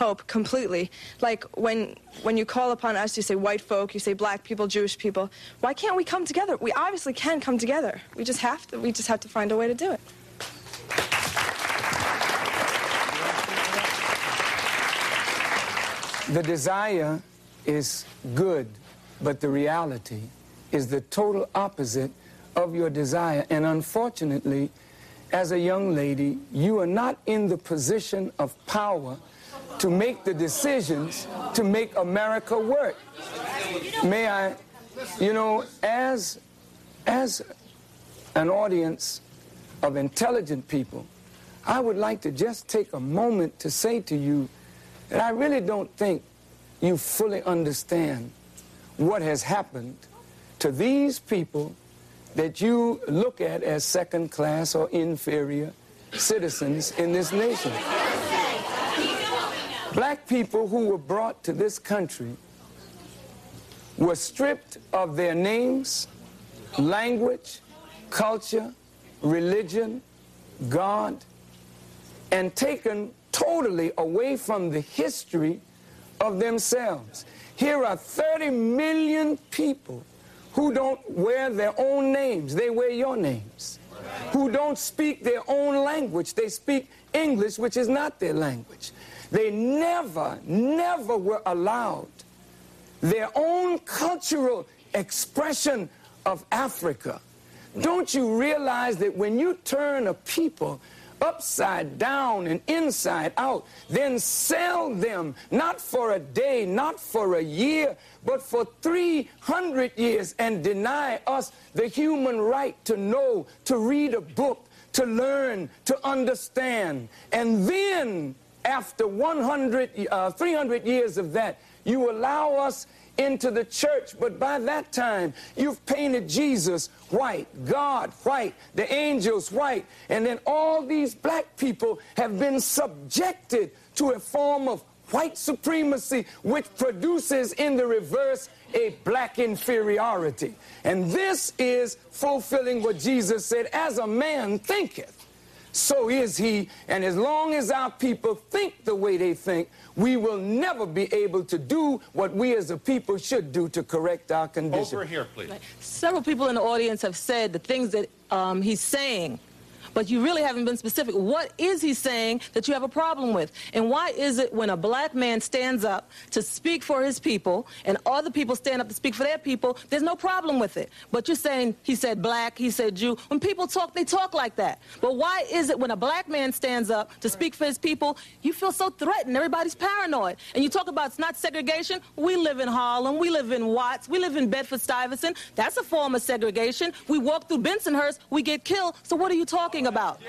hope completely. Like when when you call upon us, you say white folk, you say black people, Jewish people. Why can't we come together? We obviously can come together. We just have to. We just have to find a way to do it.
The desire is good, but the reality is the total opposite of your desire. And unfortunately, as a young lady, you are not in the position of power to make the decisions to make America work. May I, you know, as, as an audience of intelligent people, I would like to just take a moment to say to you that I really don't think you fully understand what has happened to these people that you look at as second class or inferior citizens in this nation. Black people who were brought to this country were stripped of their names, language, culture, religion, God, and taken totally away from the history of themselves. Here are 30 million people who don't wear their own names, they wear your names. Who don't speak their own language, they speak English, which is not their language. They never, never were allowed their own cultural expression of Africa. Don't you realize that when you turn a people upside down and inside out, then sell them not for a day, not for a year, but for 300 years and deny us the human right to know, to read a book, to learn, to understand. And then, after 100, uh, 300 years of that, you allow us into the church, but by that time, you've painted Jesus white, God white, the angels white, and then all these black people have been subjected to a form of white supremacy, which produces in the reverse a black inferiority. And this is fulfilling what Jesus said, as a man thinketh so is he. And as long as our people think the way they think, we will never be able to do what we as a people should do to correct our condition.
Over here, please.
Several people in the audience have said the things that um, he's saying but you really haven't been specific. What is he saying that you have a problem with? And why is it when a black man stands up to speak for his people and other people stand up to speak for their people, there's no problem with it? But you're saying he said black, he said Jew. When people talk, they talk like that. But why is it when a black man stands up to speak for his people, you feel so threatened? Everybody's paranoid. And you talk about it's not segregation. We live in Harlem, we live in Watts, we live in Bedford Stuyvesant. That's a form of segregation. We walk through Bensonhurst, we get killed. So what are you talking talking about.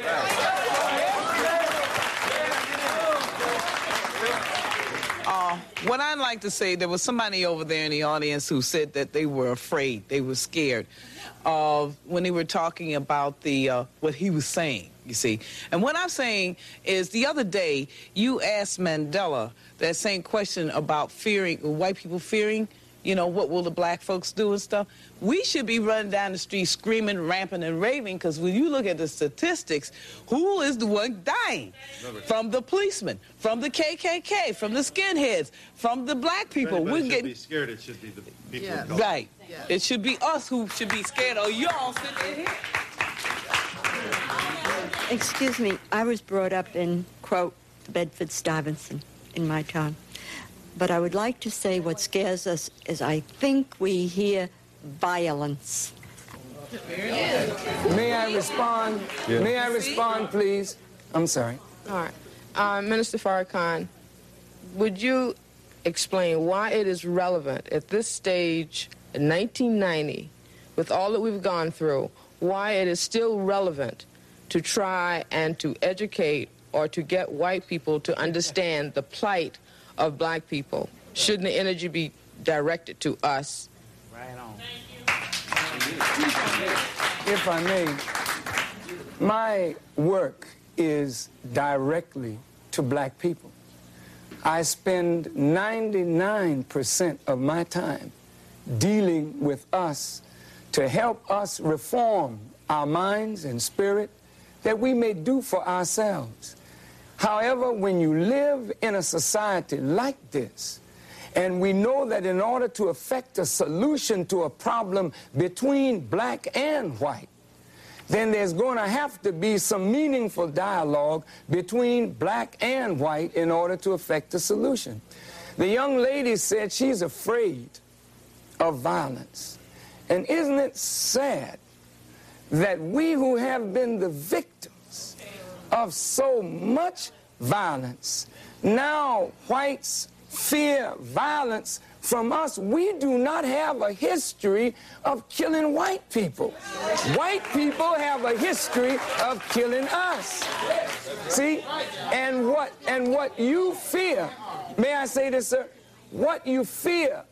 Uh, what I'd like to say, there was somebody over there in the audience who said that they were afraid, they were scared of when they were talking about the uh, what he was saying. You see, and what I'm saying is, the other day you asked Mandela that same question about fearing white people fearing you know, what will the black folks do and stuff. We should be running down the street screaming, ramping, and raving because when you look at the statistics, who is the one dying? From the policemen, from the KKK, from the skinheads, from the black people.
We're
getting
be scared. It should be the people.
Yeah. Right. Yeah. It should be us who should be scared of y'all sitting here.
Excuse me, I was brought up in, quote, Bedford Stuyvesant in my town. But I would like to say what scares us is I think we hear violence.
May I respond? Yeah. May I respond, please? I'm sorry.
All right. Uh, Minister Farrakhan, would you explain why it is relevant at this stage in 1990, with all that we've gone through, why it is still relevant to try and to educate or to get white people to understand the plight of black people. Shouldn't the energy be directed to us?
Right on. If I may, my work is directly to black people. I spend 99% of my time dealing with us to help us reform our minds and spirit that we may do for ourselves. However, when you live in a society like this, and we know that in order to effect a solution to a problem between black and white, then there's going to have to be some meaningful dialogue between black and white in order to effect a solution. The young lady said she's afraid of violence. And isn't it sad that we who have been the victims of so much violence, now whites fear violence from us. We do not have a history of killing white people. White people have a history of killing us. See? And what and what you fear, may I say this, sir? What you fear,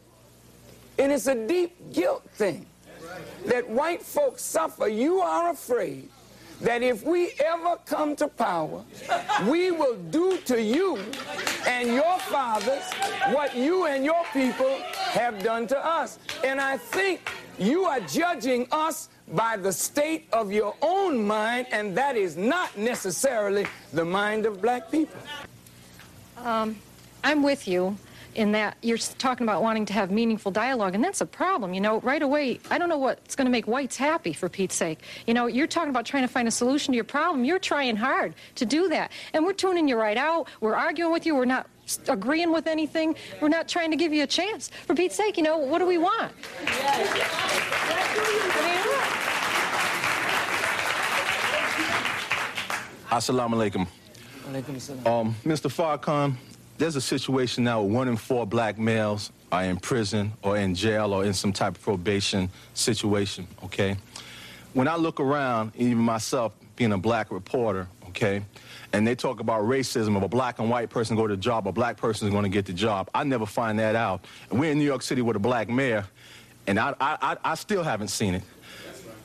and it's a deep guilt thing that white folks suffer. You are afraid that if we ever come to power, we will do to you and your fathers what you and your people have done to us. And I think you are judging us by the state of your own mind, and that is not necessarily the mind of black people.
Um, I'm with you in that you're talking about wanting to have meaningful dialogue, and that's a problem. You know, right away, I don't know what's going to make whites happy, for Pete's sake. You know, you're talking about trying to find a solution to your problem. You're trying hard to do that. And we're tuning you right out. We're arguing with you. We're not agreeing with anything. We're not trying to give you a chance. For Pete's sake, you know, what do we want?
Assalamu alaikum. Um, Mr. Farrakhan, there's a situation now where one in four black males are in prison or in jail or in some type of probation situation, okay? When I look around, even myself being a black reporter, okay, and they talk about racism of a black and white person go to the job, a black person is going to get the job. I never find that out. And we're in New York City with a black mayor, and I, I, I still haven't seen it.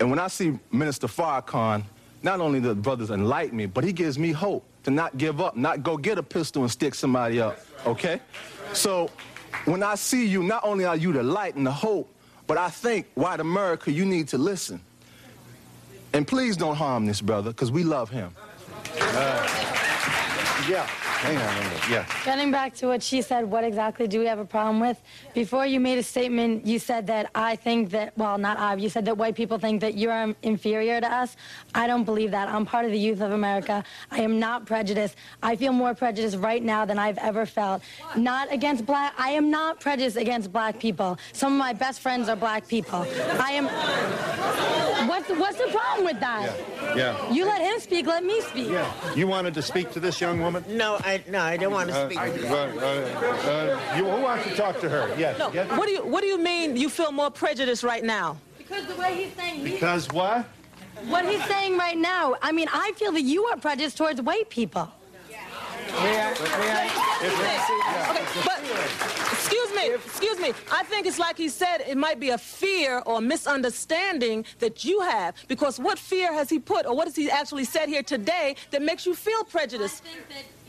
And when I see Minister Farrakhan, not only the brothers enlighten me, but he gives me hope to not give up, not go get a pistol and stick somebody up, okay? So when I see you, not only are you the light and the hope, but I think, white America, you need to listen. And please don't harm this brother, because we love him.
Uh, yeah. Hang on a minute. Yeah.
Getting back to what she said, what exactly do we have a problem with? Before you made a statement, you said that I think that, well, not I, you said that white people think that you're inferior to us. I don't believe that. I'm part of the youth of America. I am not prejudiced. I feel more prejudiced right now than I've ever felt. Not against black, I am not prejudiced against black people. Some of my best friends are black people. I am, what's, what's the problem with that?
Yeah. yeah.
You let him speak, let me speak.
Yeah. You wanted to speak to this young woman?
No, I no, I don't want to speak.
Uh,
speak.
uh, uh, you, who wants to talk to her? Yes.
No,
yes?
what do you what do you mean you feel more prejudice right now?
Because the way he's saying
Because what?
What he's saying right now, I mean, I feel that you are prejudiced towards white people.
Okay, but excuse me, excuse me. I think it's like he said, it might be a fear or misunderstanding that you have. Because what fear has he put, or what has he actually said here today that makes you feel prejudiced?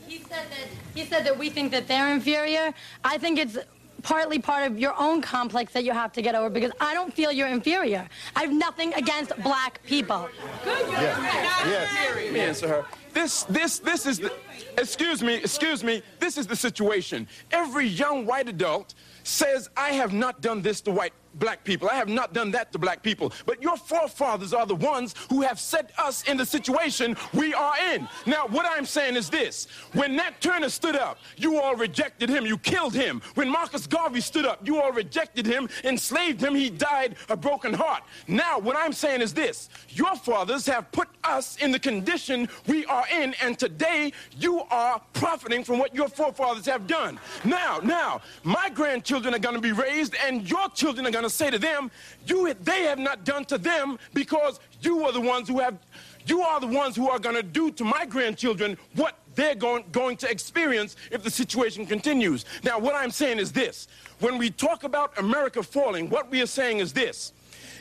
He said that he said that we think that they're inferior. I think it's partly part of your own complex that you have to get over because I don't feel you're inferior. I have nothing against black people.
Let me answer her. This, this, this is the, excuse me, excuse me, this is the situation. Every young white adult says, I have not done this to white black people. I have not done that to black people. But your forefathers are the ones who have set us in the situation we are in. Now, what I'm saying is this. When Nat Turner stood up, you all rejected him. You killed him. When Marcus Garvey stood up, you all rejected him, enslaved him. He died a broken heart. Now, what I'm saying is this. Your fathers have put us in the condition we are in, and today you are profiting from what your forefathers have done. Now, now, my grandchildren are going to be raised, and your children are going to say to them, you, they have not done to them because you are the ones who have, you are the ones who are going to do to my grandchildren what they're going, going to experience if the situation continues. Now, what I'm saying is this. When we talk about America falling, what we are saying is this.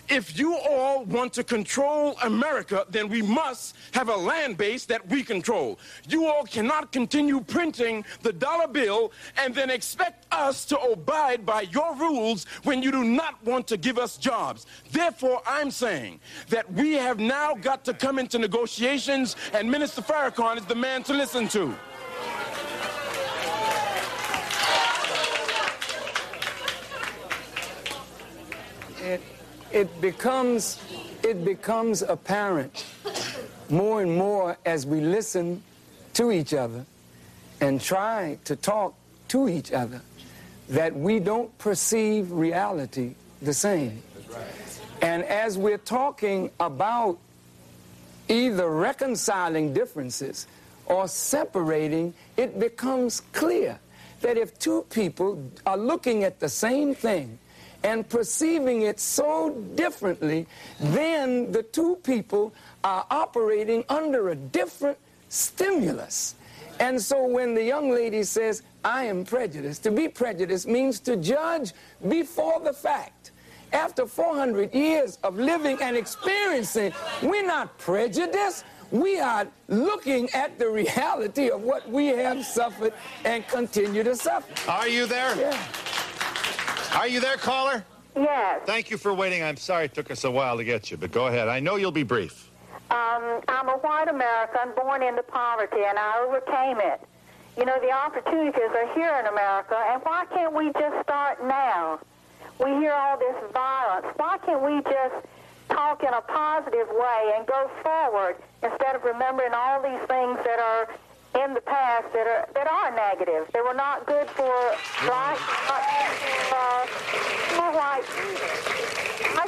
If you all want to control America, then we must have a land base that we control. You all cannot continue printing the dollar bill and then expect us to abide by your rules when you do not want to give us jobs. Therefore, I'm saying that we have now got to come into negotiations, and Minister Farrakhan is the man to listen to.
it, it becomes it becomes apparent more and more as we listen to each other and try to talk to each other that we don't perceive reality the same. And as we're talking about either reconciling differences or separating, it becomes clear that if two people are looking at the same thing and perceiving it so differently, then the two people are operating under a different stimulus. And so when the young lady says, I am prejudiced, to be prejudiced means to judge before the fact. After 400 years of living and experiencing, we're not prejudiced. We are looking at the reality of what we have suffered and continue to suffer.
Are you there?
Yeah.
Are you there, caller?
Yes.
Thank you for waiting. I'm sorry it took us a while to get you, but go ahead. I know you'll be brief.
Um, I'm a white American born into poverty, and I overcame it. You know, the opportunities are here in America, and why can't we just start now? We hear all this violence. Why can't we just talk in a positive way and go forward instead of remembering all these things that are in the past that are that are negative. They were not good for black, not uh, for white.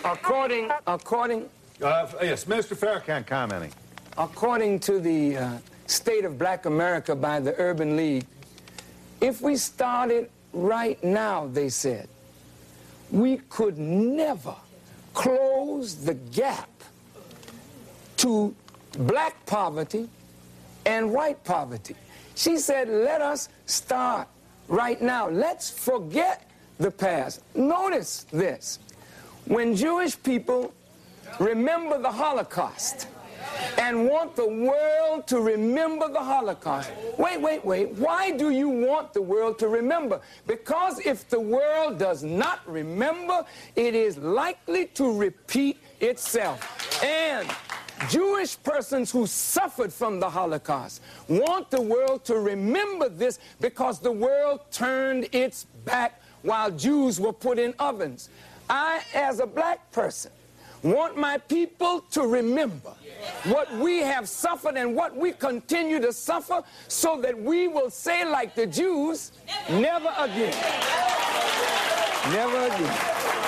According, according,
Uh, yes, Minister Farrakhan commenting.
according to the uh, State of Black America by the Urban League, if we started right now, they said, we could never close the gap to black poverty and white poverty. She said, let us start right now. Let's forget the past. Notice this. When Jewish people remember the Holocaust and want the world to remember the Holocaust. Wait, wait, wait. Why do you want the world to remember? Because if the world does not remember, it is likely to repeat itself. And Jewish persons who suffered from the Holocaust want the world to remember this because the world turned its back while Jews were put in ovens. I, as a black person, want my people to remember what we have suffered and what we continue to suffer so that we will say like the Jews, never again. Never again.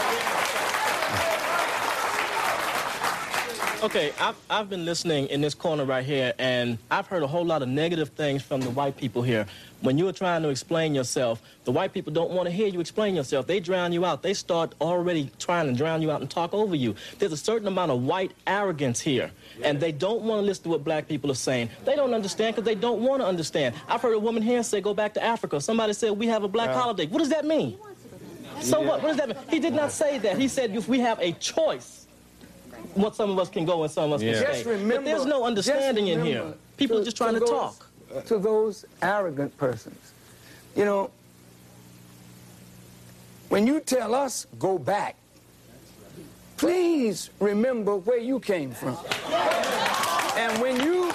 Okay, I've, I've been listening in this corner right here, and I've heard a whole lot of negative things from the white people here. When you are trying to explain yourself, the white people don't want to hear you explain yourself. They drown you out. They start already trying to drown you out and talk over you. There's a certain amount of white arrogance here, and they don't want to listen to what black people are saying. They don't understand because they don't want to understand. I've heard a woman here say, go back to Africa. Somebody said, we have a black holiday. What does that mean? So what? What does that mean? He did not say that. He said if we have a choice, what some of us can go and some of us
Yeah.
can
Just
stay.
remember-
but there's no understanding in here. People
to-
are just trying to,
those-
talk.
To those arrogant persons. You know, when you tell us, go back, please remember where you came from. And when you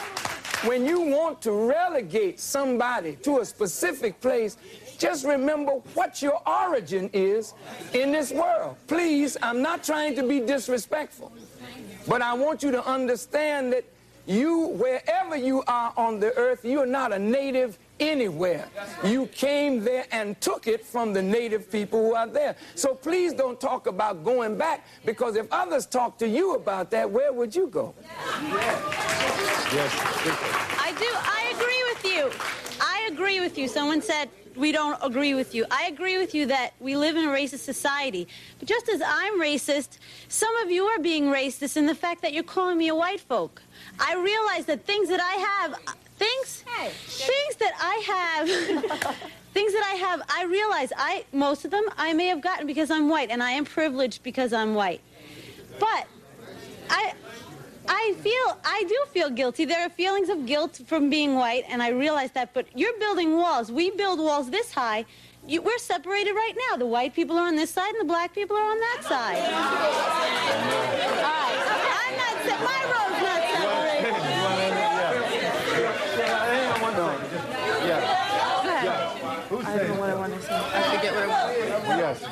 when you want to relegate somebody to a specific place, just remember what your origin is in this world. Please, I'm not trying to be disrespectful, but I want you to understand that you, wherever you are on the earth, you're not a native anywhere. You came there and took it from the native people who are there. So please don't talk about going back because if others talk to you about that, where would you go? Yes.
I do. I agree with you. I agree with you. Someone said we don't agree with you. I agree with you that we live in a racist society. But just as I'm racist, some of you are being racist in the fact that you're calling me a white folk. I realize that things that I have, things, things that I have, (laughs) things that I have, I realize I most of them I may have gotten because I'm white, and I am privileged because I'm white.
But I I feel I do feel guilty. There are feelings of guilt from being white, and I realize that. But you're building walls. We build walls this high. You, we're separated right now. The white people are on this side, and the black people are on that side. All right. I'm not. se- My road's not separated.
I
don't know what I want to say. I forget what I
Yes.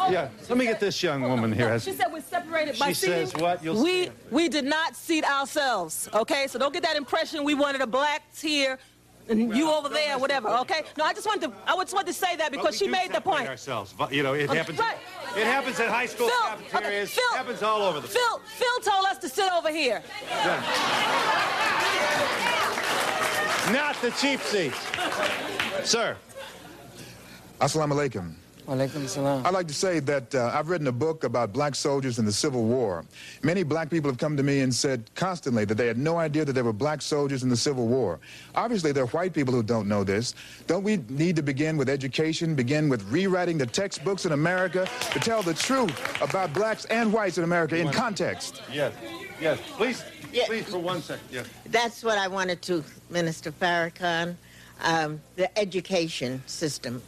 Oh. Yeah. Let me get this young woman here. Has-
She said we're separated by seats.
She says what? You'll
we
see.
we did not seat ourselves. Okay, so don't get that impression we wanted a black here and you over there, whatever. Okay. No, I just wanted to I just wanted to say that because she made the point.
ourselves. But, you know, it
Okay,
happens.
right.
It happens at high school
Phil,
cafeterias.
okay, Phil-
happens all over the
Phil Phil told us to sit over here.
Not the cheap seats. Sir.
Assalamu alaikum.
Walaikum salam.
I'd like to say that uh, I've written a book about black soldiers in the Civil War. Many black people have come to me and said constantly that they had no idea that there were black soldiers in the Civil War. Obviously, there are white people who don't know this. Don't we need to begin with education, begin with rewriting the textbooks in America to tell the truth about blacks and whites in America in context?
Yes. Yes. Please. Please, for one second. Yes.
That's what I wanted to, Minister Farrakhan, um, the education system.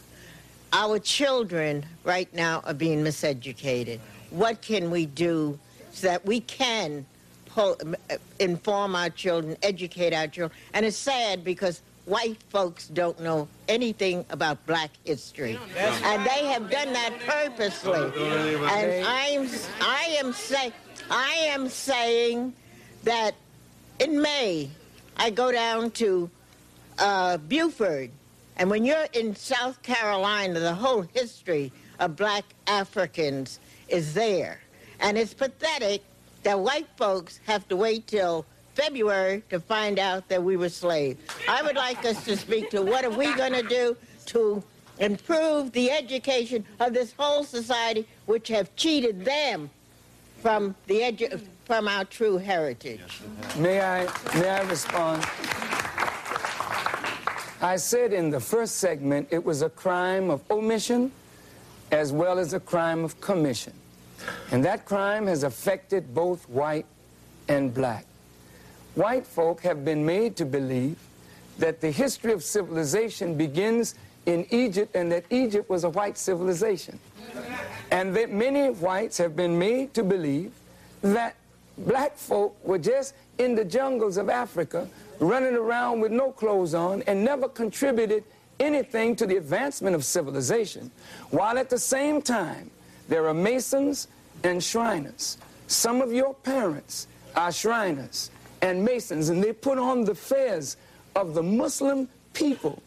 Our children right now are being miseducated. What can we do so that we can pull, uh, inform our children, educate our children? And it's sad because white folks don't know anything about black history. And they have done that purposely. And I'm, I am say, I am saying that in May, I go down to uh, Beaufort, and when you're in South Carolina, the whole history of black Africans is there. And it's pathetic that white folks have to wait till February to find out that we were slaves. I would like us to speak to what are we going to do to improve the education of this whole society, which have cheated them from the edu- from our true heritage.
May I, may I respond? I said in the first segment it was a crime of omission as well as a crime of commission. And that crime has affected both white and black. White folk have been made to believe that the history of civilization begins in Egypt and that Egypt was a white civilization. And that many whites have been made to believe that black folk were just in the jungles of Africa running around with no clothes on and never contributed anything to the advancement of civilization, while at the same time there are masons and shriners. Some of your parents are shriners and masons, and they put on the fez of the Muslim people.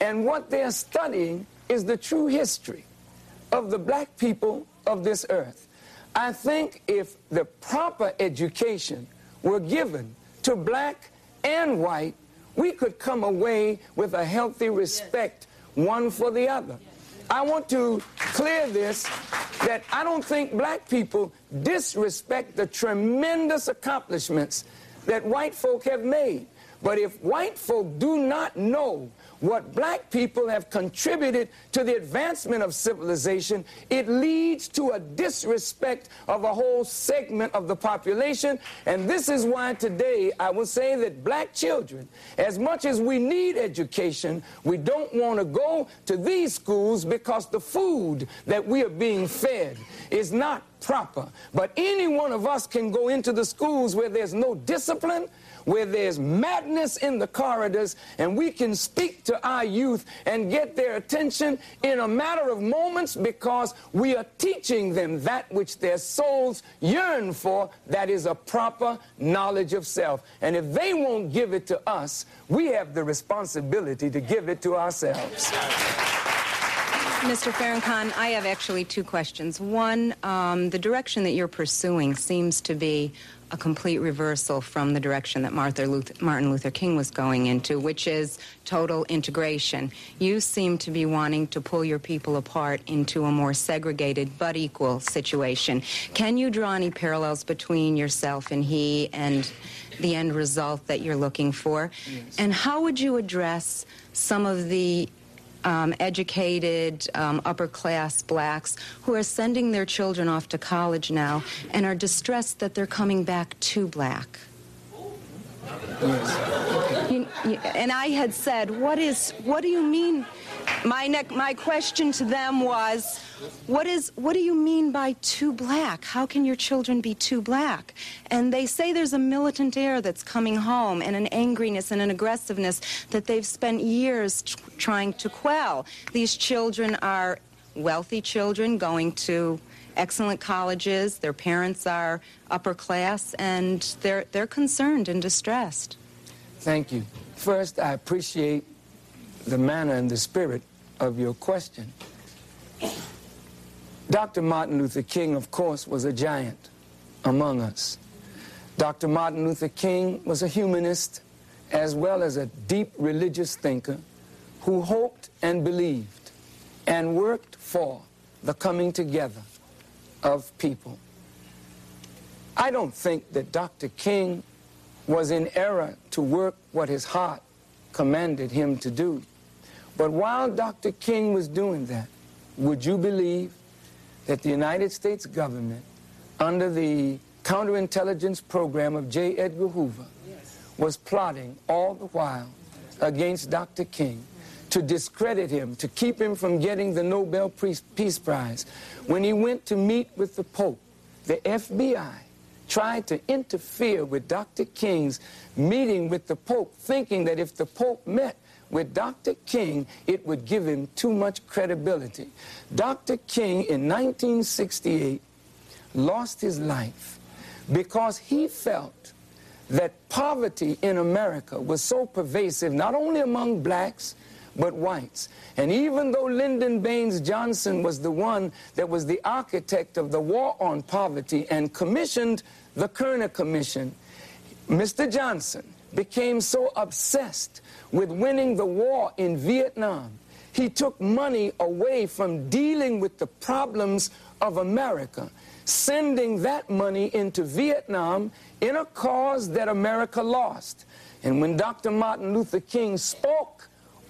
And what they're studying is the true history of the black people of this earth. I think if the proper education were given to black and white, we could come away with a healthy respect one for the other. I want to clear this that I don't think black people disrespect the tremendous accomplishments that white folk have made. But if white folk do not know what black people have contributed to the advancement of civilization, it leads to a disrespect of a whole segment of the population. And this is why today I will say that black children, as much as we need education, we don't want to go to these schools because the food that we are being fed is not proper. But any one of us can go into the schools where there's no discipline, where there's madness in the corridors, and we can speak to our youth and get their attention in a matter of moments because we are teaching them that which their souls yearn for, that is a proper knowledge of self. And if they won't give it to us, we have the responsibility to give it to ourselves.
Mr. Farrakhan, I have actually two questions. One, um, the direction that you're pursuing seems to be a complete reversal from the direction that Martha Luther, Martin Luther King was going into, which is total integration. You seem to be wanting to pull your people apart into a more segregated but equal situation. Can you draw any parallels between yourself and he and the end result that you're looking for? And how would you address some of the um, educated, um, upper class blacks who are sending their children off to college now and are distressed that they're coming back too black. You, you, and I had said, "What is? What do you mean?" My ne- my question to them was, "What is? What do you mean by too black? How can your children be too black?" And they say there's a militant air that's coming home, and an angriness and an aggressiveness that they've spent years trying to quell. These children are wealthy children going to excellent colleges. Their parents are upper class, and they're they're concerned and distressed.
Thank you. First, I appreciate the manner and the spirit of your question. Dr. Martin Luther King, of course, was a giant among us. Dr. Martin Luther King was a humanist as well as a deep religious thinker who hoped and believed and worked for the coming together of people. I don't think that Dr. King was in error to work what his heart commanded him to do. But while Dr. King was doing that, would you believe that the United States government, under the counterintelligence program of J. Edgar Hoover, was plotting all the while against Dr. King to discredit him, to keep him from getting the Nobel Peace Prize. When he went to meet with the Pope, the FBI tried to interfere with Dr. King's meeting with the Pope, thinking that if the Pope met with Dr. King, it would give him too much credibility. Dr. King in 1968 lost his life because he felt that poverty in America was so pervasive, not only among blacks, but whites. And even though Lyndon Baines Johnson was the one that was the architect of the war on poverty and commissioned the Kerner Commission, Mr. Johnson became so obsessed with winning the war in Vietnam, he took money away from dealing with the problems of America, sending that money into Vietnam in a cause that America lost. And when Dr. Martin Luther King spoke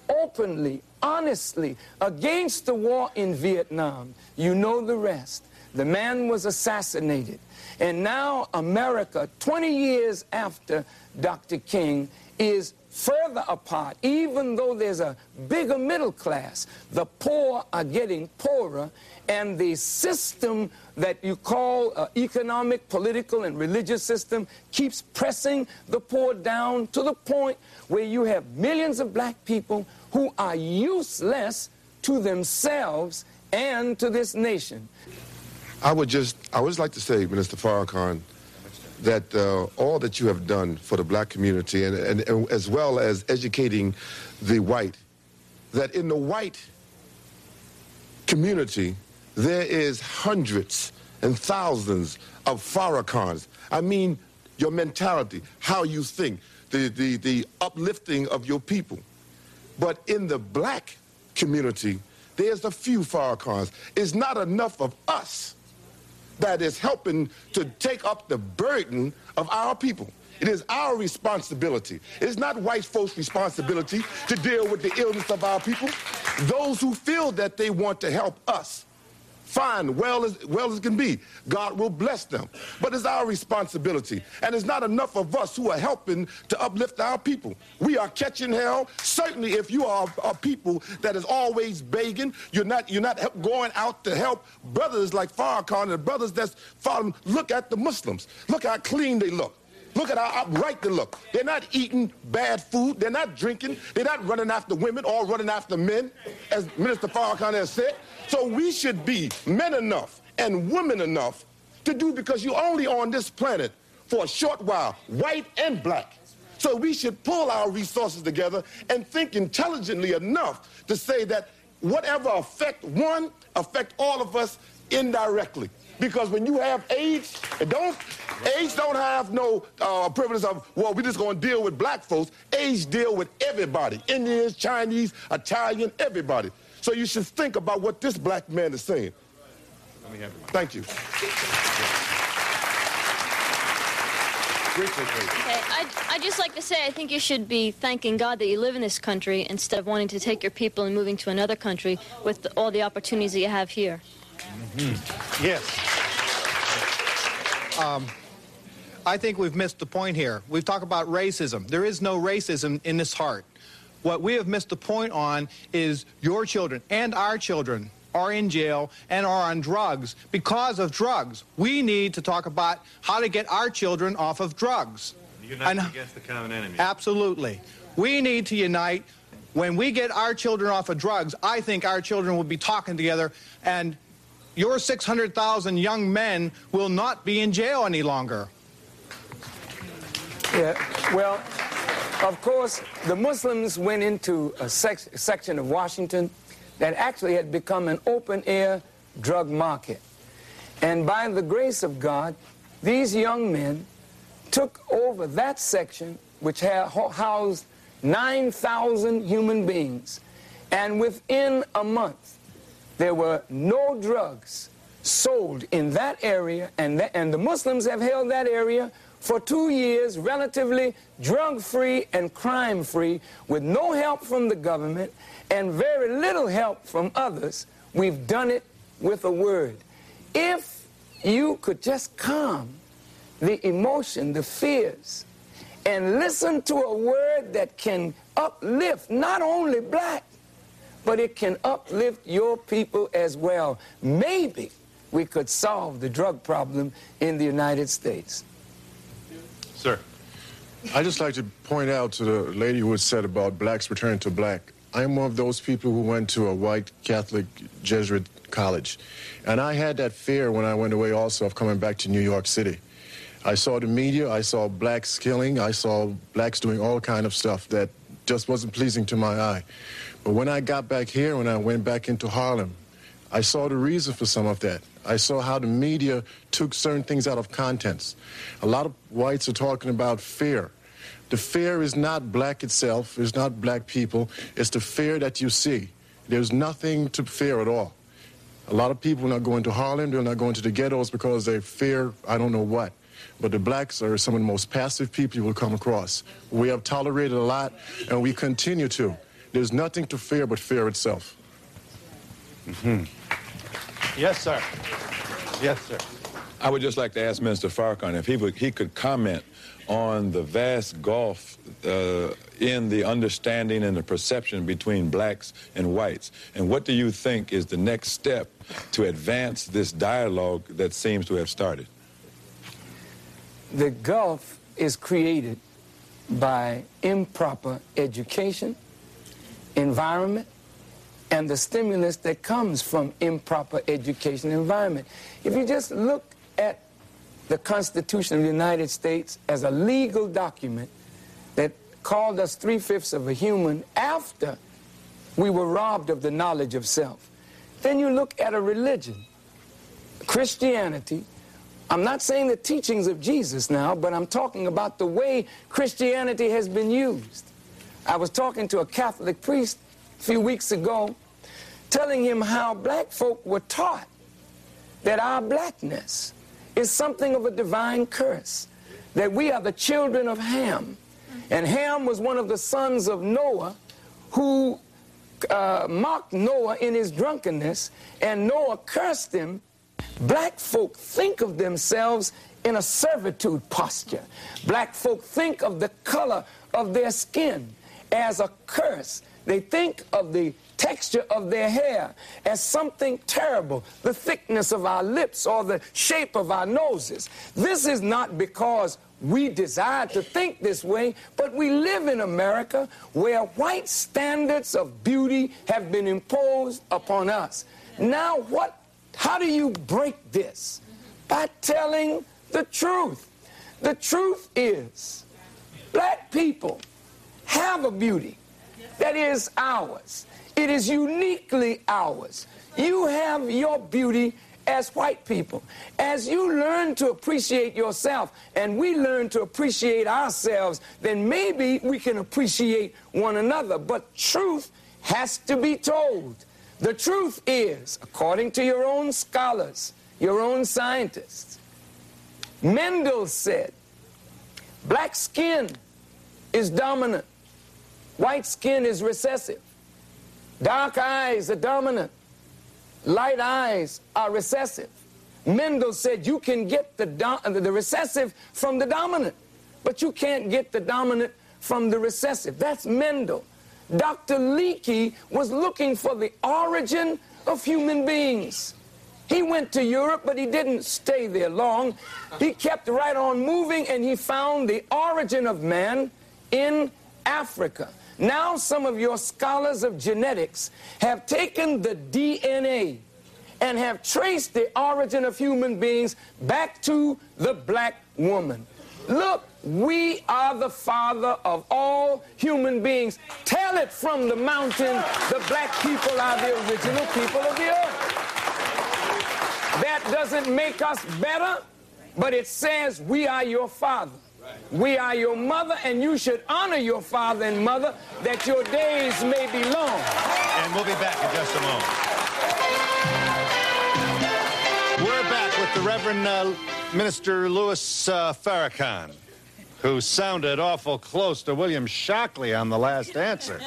openly, honestly, against the war in Vietnam, you know the rest. The man was assassinated. And now America, 20 years after Dr. King, is further apart. Even though there's a bigger middle class, the poor are getting poorer, and the system that you call uh, economic, political, and religious system keeps pressing the poor down to the point where you have millions of black people who are useless to themselves and to this nation.
I would just, I would just like to say, Minister Farrakhan, that uh, all that you have done for the black community and, and, and, as well as educating the white, that in the white community, there is hundreds and thousands of Farrakhans. I mean, your mentality, how you think, the, the, the uplifting of your people. But in the black community, there's a few Farrakhans. It's not enough of us that is helping to take up the burden of our people. It is our responsibility. It's not white folks' responsibility to deal with the illness of our people. Those who feel that they want to help us, fine, well as well as can be. God will bless them. But it's our responsibility. And it's not enough of us who are helping to uplift our people. We are catching hell. Certainly if you are a people that is always begging, you're not you're not going out to help brothers like Farrakhan and brothers that's following. Look at the Muslims. Look how clean they look. Look at how upright they look. They're not eating bad food. They're not drinking. They're not running after women or running after men, as Minister Farrakhan has said. So we should be men enough and women enough to do because you're only on this planet for a short while, white and black. So we should pull our resources together and think intelligently enough to say that whatever affect one, affect all of us indirectly. Because when you have AIDS, it don't AIDS don't have no uh, privilege of well, we're just going to deal with black folks. AIDS deal with everybody: Indians, Chinese, Italian, everybody. So you should think about what this black man is saying. Thank you.
Briefly, please.
Okay, I'd, I'd just like to say I think you should be thanking God that you live in this country instead of wanting to take your people and moving to another country with the, all the opportunities that you have here.
Mm-hmm. Yes.
Um, I think we've missed the point here. We've talked about racism. There is no racism in this heart. What we have missed the point on is your children and our children are in jail and are on drugs because of drugs. We need to talk about how to get our children off of drugs.
Unite
And-
against the common enemy.
Absolutely. We need to unite. When we get our children off of drugs, I think our children will be talking together and your 600,000 young men will not be in jail any longer.
Yeah, well, of course, the Muslims went into a sec- section of Washington that actually had become an open air drug market. And by the grace of God, these young men took over that section, which housed 9,000 human beings. And within a month, there were no drugs sold in that area, and, and the Muslims have held that area for two years, relatively drug free and crime free, with no help from the government and very little help from others. We've done it with a word. If you could just calm the emotion, the fears, and listen to a word that can uplift not only black, but it can uplift your people as well. Maybe we could solve the drug problem in the United States.
Sir.
I'd just like to point out to the lady who had said about blacks returning to black. I'm one of those people who went to a white Catholic Jesuit college. And I had that fear when I went away also of coming back to New York City. I saw the media, I saw blacks killing, I saw blacks doing all kind of stuff that just wasn't pleasing to my eye. But when I got back here, when I went back into Harlem, I saw the reason for some of that. I saw how the media took certain things out of context. A lot of whites are talking about fear. The fear is not black itself, it's not black people, it's the fear that you see. There's nothing to fear at all. A lot of people are not going to Harlem, they're not going to the ghettos because they fear I don't know what. But the blacks are some of the most passive people you will come across. We have tolerated a lot, and we continue to. There's nothing to fear but fear itself.
Mm-hmm. Yes, sir. Yes, sir.
I would just like to ask Minister Farrakhan if he would, he could comment on the vast gulf uh, in the understanding and the perception between blacks and whites. And what do you think is the next step to advance this dialogue that seems to have started?
The gulf is created by improper education, environment, and the stimulus that comes from improper education environment. If you just look at the Constitution of the United States as a legal document that called us three-fifths of a human after we were robbed of the knowledge of self. Then you look at a religion, Christianity. I'm not saying the teachings of Jesus now, but I'm talking about the way Christianity has been used. I was talking to a Catholic priest a few weeks ago, telling him how black folk were taught that our blackness is something of a divine curse, that we are the children of Ham. And Ham was one of the sons of Noah who uh, mocked Noah in his drunkenness, and Noah cursed him. Black folk think of themselves in a servitude posture. Black folk think of the color of their skin as a curse. They think of the texture of their hair as something terrible, the thickness of our lips or the shape of our noses. This is not because we desire to think this way, but we live in America where white standards of beauty have been imposed upon us. Now, what? How do you break this? By telling the truth. The truth is, black people have a beauty that is ours. It is uniquely ours. You have your beauty as white people. As you learn to appreciate yourself and we learn to appreciate ourselves, then maybe we can appreciate one another. But truth has to be told. The truth is, according to your own scholars, your own scientists, Mendel said Black skin is dominant. White skin is recessive. Dark eyes are dominant. Light eyes are recessive. Mendel said you can get the, the recessive from the dominant, but you can't get the dominant from the recessive. That's Mendel. Dr. Leakey was looking for the origin of human beings. He went to Europe, but he didn't stay there long. He kept right on moving and he found the origin of man in Africa. Now, some of your scholars of genetics have taken the DNA and have traced the origin of human beings back to the black woman. Look, we are the father of all human beings. Tell it from the mountain, the black people are the original people of the earth. That doesn't make us better, but it says we are your father. We are your mother, and you should honor your father and mother that your days may be long.
And we'll be back in just a moment. We're back with the Reverend uh, Minister Louis uh, Farrakhan, who sounded awful close to William Shockley on the last answer.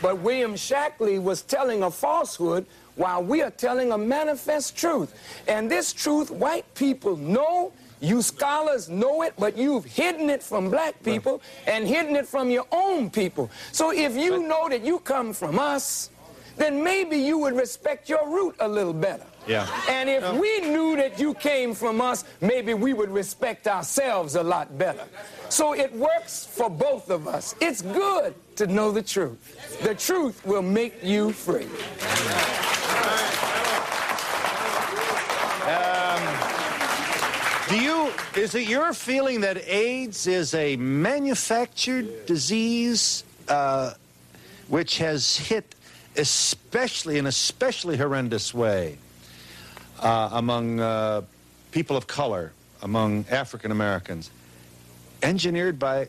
But William Shockley was telling a falsehood while we are telling a manifest truth. And this truth, white people know, you scholars know it, but you've hidden it from black people and hidden it from your own people. So if you know that you come from us, then maybe you would respect your root a little better.
Yeah.
And if we knew that you came from us, maybe we would respect ourselves a lot better. So it works for both of us. It's good to know the truth. The truth will make you free.
Do you, is it your feeling that AIDS is a manufactured disease uh, which has hit especially, in especially horrendous way, uh, among uh, people of color, among African Americans, engineered by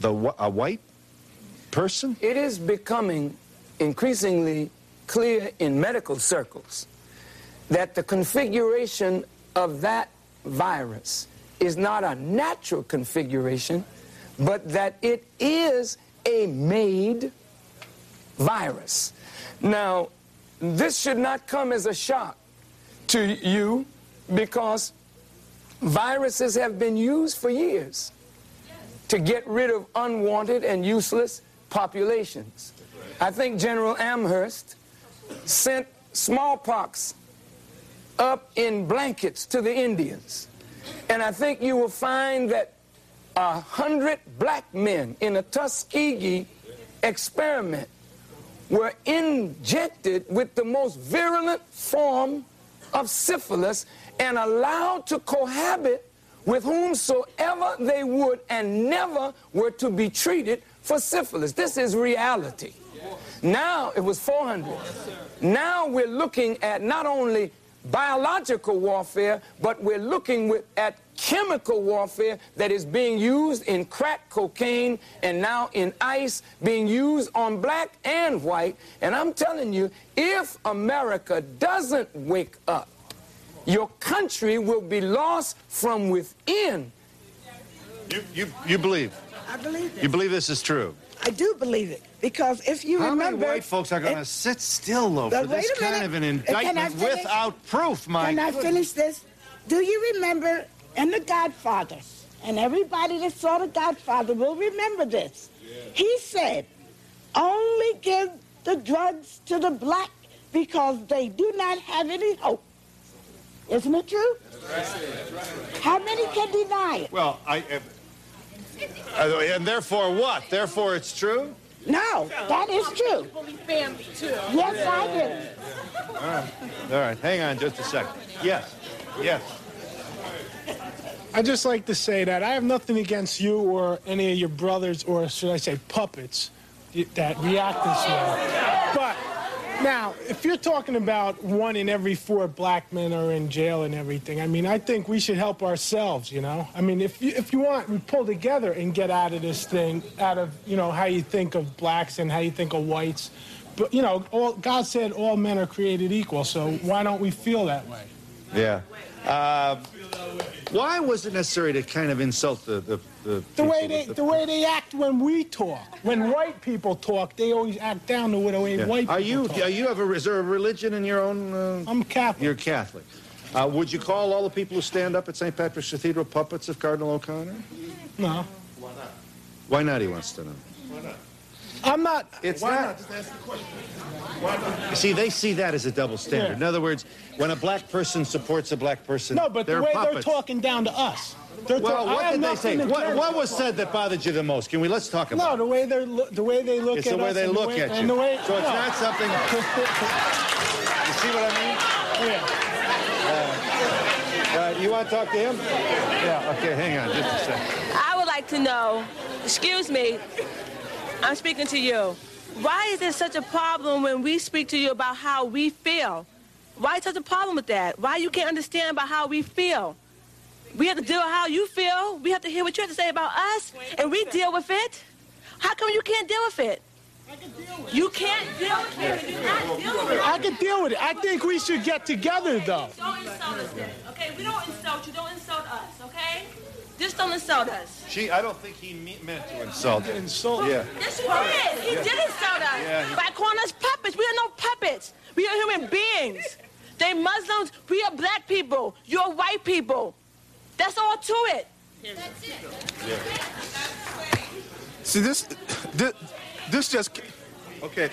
the a white person?
It is becoming increasingly clear in medical circles that the configuration of that virus is not a natural configuration, but that it is a made virus. Now, this should not come as a shock to you because viruses have been used for years to get rid of unwanted and useless populations. I think General Amherst sent smallpox up in blankets to the Indians. And I think you will find that a hundred black men in a Tuskegee experiment were injected with the most virulent form of syphilis and allowed to cohabit with whomsoever they would and never were to be treated for syphilis. This is reality. Now, it was 400. Now we're looking at not only biological warfare, but we're looking with, at chemical warfare that is being used in crack cocaine and now in ice, being used on black and white. And I'm telling you, if America doesn't wake up, your country will be lost from within.
You, you, you believe?
I believe it.
You believe this is true?
I do believe it because if you
How
remember,
many white folks are going to sit still, though, for this
wait
kind
minute.
of an indictment without proof, my
Can I
goodness.
finish this? Do you remember in The Godfather? And everybody that saw The Godfather will remember this. He said, only give the drugs to the black because they do not have any hope. Isn't it true? That's right. How many can deny it?
Well, I. Uh, Uh, and therefore, what? Therefore, it's true?
No, that is true.
family, too.
Yes, I do.
All right. All right. Hang on just a second. Yes. Yes.
I just like to say that I have nothing against you or any of your brothers, or should I say puppets, that react this way. But now, if you're talking about one in every four black men are in jail and everything, I mean, I think we should help ourselves, you know? I mean, if you, if you want, we pull together and get out of this thing, out of, you know, how you think of blacks and how you think of whites. But, you know, all, God said all men are created equal, so why don't we feel that way?
Yeah. Uh, why was it necessary to kind of insult the the, the,
The way they
with
the way they act when we talk. When white people talk, they always act down to the way
Yeah.
white people
Are you
talk.
are you have a is there a religion in your own? Uh,
I'm Catholic.
You're Catholic. Uh, would you call all the people who stand up at St. Patrick's Cathedral puppets of Cardinal O'Connor?
No.
Why not? Why not? He wants to know.
I'm not.
It's
why
not.
Just ask the question.
You see, they see that as a double standard.
Yeah.
In other words, when a black person supports a black person,
No, but
they're
the way
puppets.
they're talking down to us. They're
Well,
talk-
what did they say? What, what was said that bothered you the most? Can we let's talk about? It?
No, the way they look, the way they look
It's
at
the way
us
they
and
look
way,
at
and
you.
the way,
So it's
no.
not something- (laughs) You see what I mean?
Yeah.
Uh, you want to talk to him? Yeah. Okay. Hang on, just a second.
I would like to know, excuse me, I'm speaking to you. Why is there such a problem when we speak to you about how we feel? Why is such a problem with that? Why you can't understand about how we feel? We have to deal with how you feel. We have to hear what you have to say about us, and we deal with it. How come you can't deal with it? You can't deal with it. You cannot deal with it.
I can deal with it. I think we should get together, though.
Don't insult us then, okay? We don't insult you. Don't insult us, okay? Just don't insult us.
She, I don't think he me- meant to insult.
Insult.
Yeah.
Yes, he did. He
Yeah.
did insult us
Yeah, he-
by calling us puppets. We are no puppets. We are human beings. They Muslims. We are black people. You're white people. That's all to it. That's it. Yeah.
See this, this, this just, okay,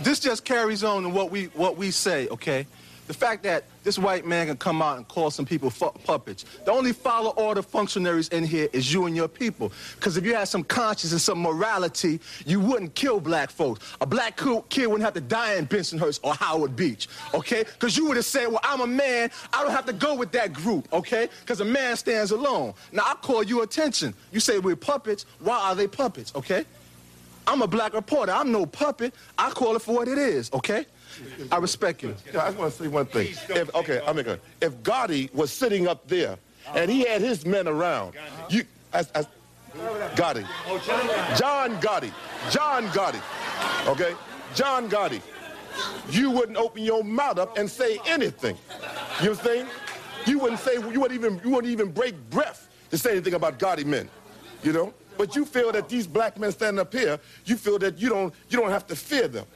this just carries on to what we what we say. Okay, the fact that this white man can come out and call some people puppets. The only follow order functionaries in here is you and your people. Because if you had some conscience and some morality, you wouldn't kill black folks. A black kid wouldn't have to die in Bensonhurst or Howard Beach. Okay, because you would have said, well, I'm a man. I don't have to go with that group. Okay, because a man stands alone. Now I call you attention. You say we're puppets. Why are they puppets? Okay. I'm a black reporter. I'm no puppet. I call it for what it is, okay? I respect you.
I just want to say one thing. If, okay, I'm gonna. If Gotti was sitting up there and he had his men around, you, as, as, Gotti, John Gotti, John Gotti, okay, John Gotti, you wouldn't open your mouth up and say anything. You understand? You wouldn't say. You wouldn't even. You wouldn't even break breath to say anything about Gotti men. You know. But you feel that these black men standing up here, you feel that you don't. You don't have to fear them.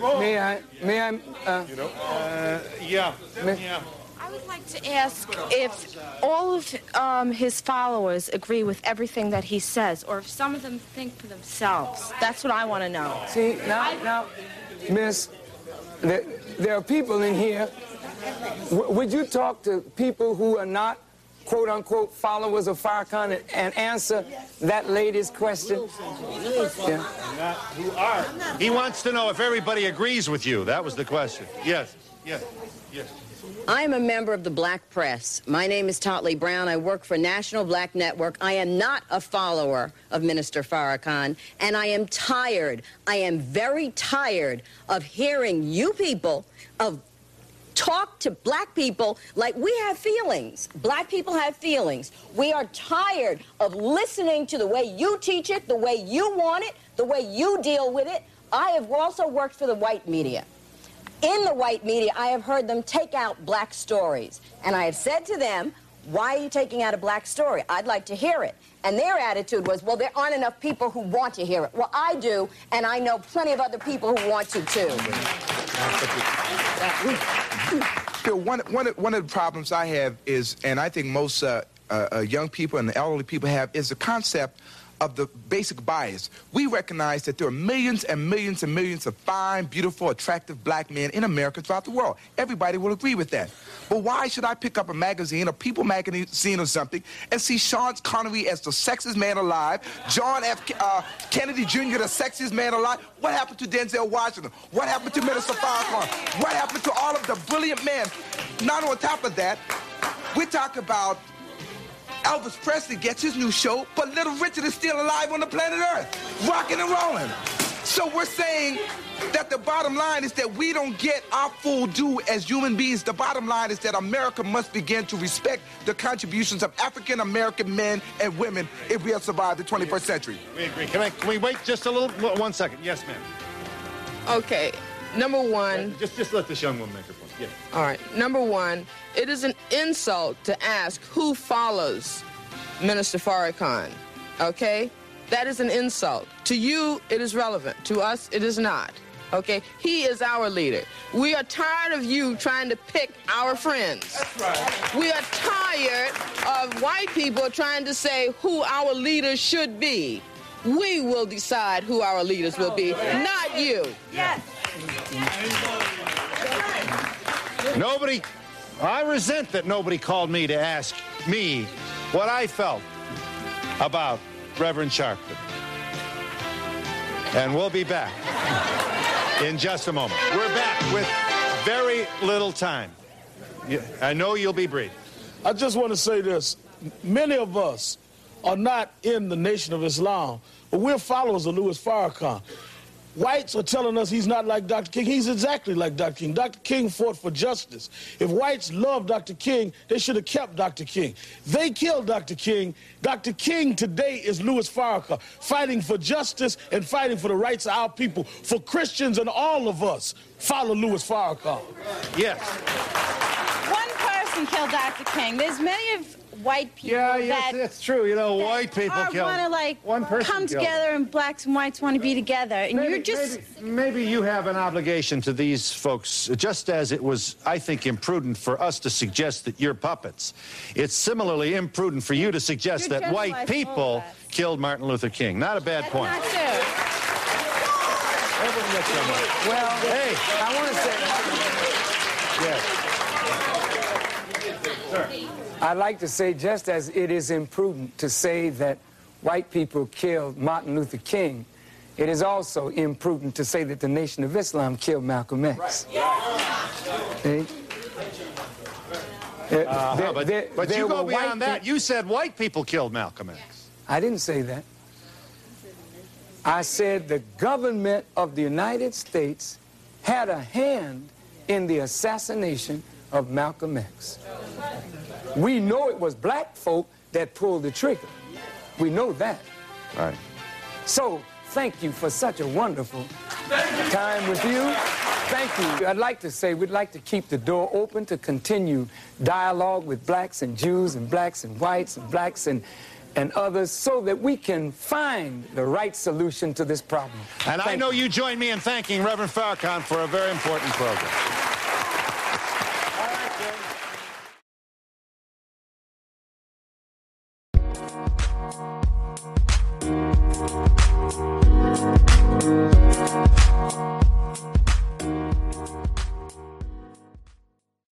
May I? May I? Uh,
you know.
Uh, yeah. Yeah.
I would like to ask if all of um, his followers agree with everything that he says, or if some of them think for themselves. That's what I want to know.
See, now, now, Miss, there, there are people in here. W- would you talk to people who are not, quote unquote, followers of Farrakhan and, and answer that lady's question? Yeah.
Not who are. He wants to know if everybody agrees with you. That was the question. Yes. Yes. Yes.
I am a member of the Black Press. My name is Totley Brown. I work for National Black Network. I am not a follower of Minister Farrakhan, and I am tired. I am very tired of hearing you people of talk to black people like we have feelings. Black people have feelings. We are tired of listening to the way you teach it, the way you want it, the way you deal with it. I have also worked for the white media. In the white media, I have heard them take out black stories. And I have said to them, why are you taking out a black story? I'd like to hear it. And their attitude was, well, there aren't enough people who want to hear it. Well, I do, and I know plenty of other people who want to, too.
Bill, one, one, of- the problems I have is, and I think most uh, uh, uh, young people and elderly people have, is the concept of the basic bias. We recognize that there are millions and millions and millions of fine, beautiful, attractive black men in America throughout the world. Everybody will agree with that. But why should I pick up a magazine, a People magazine or something, and see Sean Connery as the sexiest man alive, John F. Uh, Kennedy Jr., the sexiest man alive? What happened to Denzel Washington? What happened to Minister Farrakhan? What happened to all of the brilliant men? Not on top of that, we talk about Elvis Presley gets his new show, but Little Richard is still alive on the planet Earth, rocking and rolling. So we're saying that the bottom line is that we don't get our full due as human beings. The bottom line is that America must begin to respect the contributions of African American men and women if we have survived the 21st century.
We agree. Can I? Can we wait just a little? One second. Yes, ma'am.
Okay. number one.
Just, just let this young woman make her point. Yeah.
All right. Number one, it is an insult to ask who follows Minister Farrakhan. Okay? That is an insult. To you, it is relevant. To us, it is not. Okay? He is our leader. We are tired of you trying to pick our friends. That's right. We are tired of white people trying to say who our leaders should be. We will decide who our leaders will be, not you.
Yes.
Nobody, I resent that nobody called me to ask me what I felt about Reverend Sharpton. And we'll be back in just a moment. We're back with very little time. I know you'll be brief.
I just want to say this. Many of us are not in the Nation of Islam, but we're followers of Louis Farrakhan. Whites are telling us he's not like Dr. King. He's exactly like Dr. King. Dr. King fought for justice. If whites loved Dr. King, they should have kept Dr. King. They killed Dr. King. Dr. King today is Louis Farrakhan, fighting for justice and fighting for the rights of our people. For Christians and all of us, follow Louis Farrakhan.
Yes.
One person killed Dr. King. There's many of white people
Yeah, yes,
that
that's true. You know, white people kill.
want to like
One person
come
killed.
together and blacks and whites want to be together. And
Maybe-
you're just
maybe, maybe you have an obligation to these folks, just as it was, I think, imprudent for us to suggest that you're puppets. It's similarly imprudent for you to suggest
You're
that white people
of us.
killed Martin Luther King. Not a bad point.
not true.
Well,
hey,
I want to say.
Yes.
I'd like to say, just as it is imprudent to say that white people killed Martin Luther King, it is also imprudent to say that the Nation of Islam killed Malcolm X. See? There-
Uh-huh,
there-
but
there-
but
there
you go beyond that.
peop-
You said white people killed Malcolm X.
I didn't say that. I said the government of the United States had a hand in the assassination of Malcolm X. We know it was black folk that pulled the trigger. We know that.
Right.
So, thank you for such a wonderful time with you. Thank you. I'd like to say we'd like to keep the door open to continue dialogue with blacks and Jews and blacks and whites and blacks and, and others so that we can find the right solution to this problem.
And I
Thank
know you join me in thanking Reverend Farrakhan for a very important program.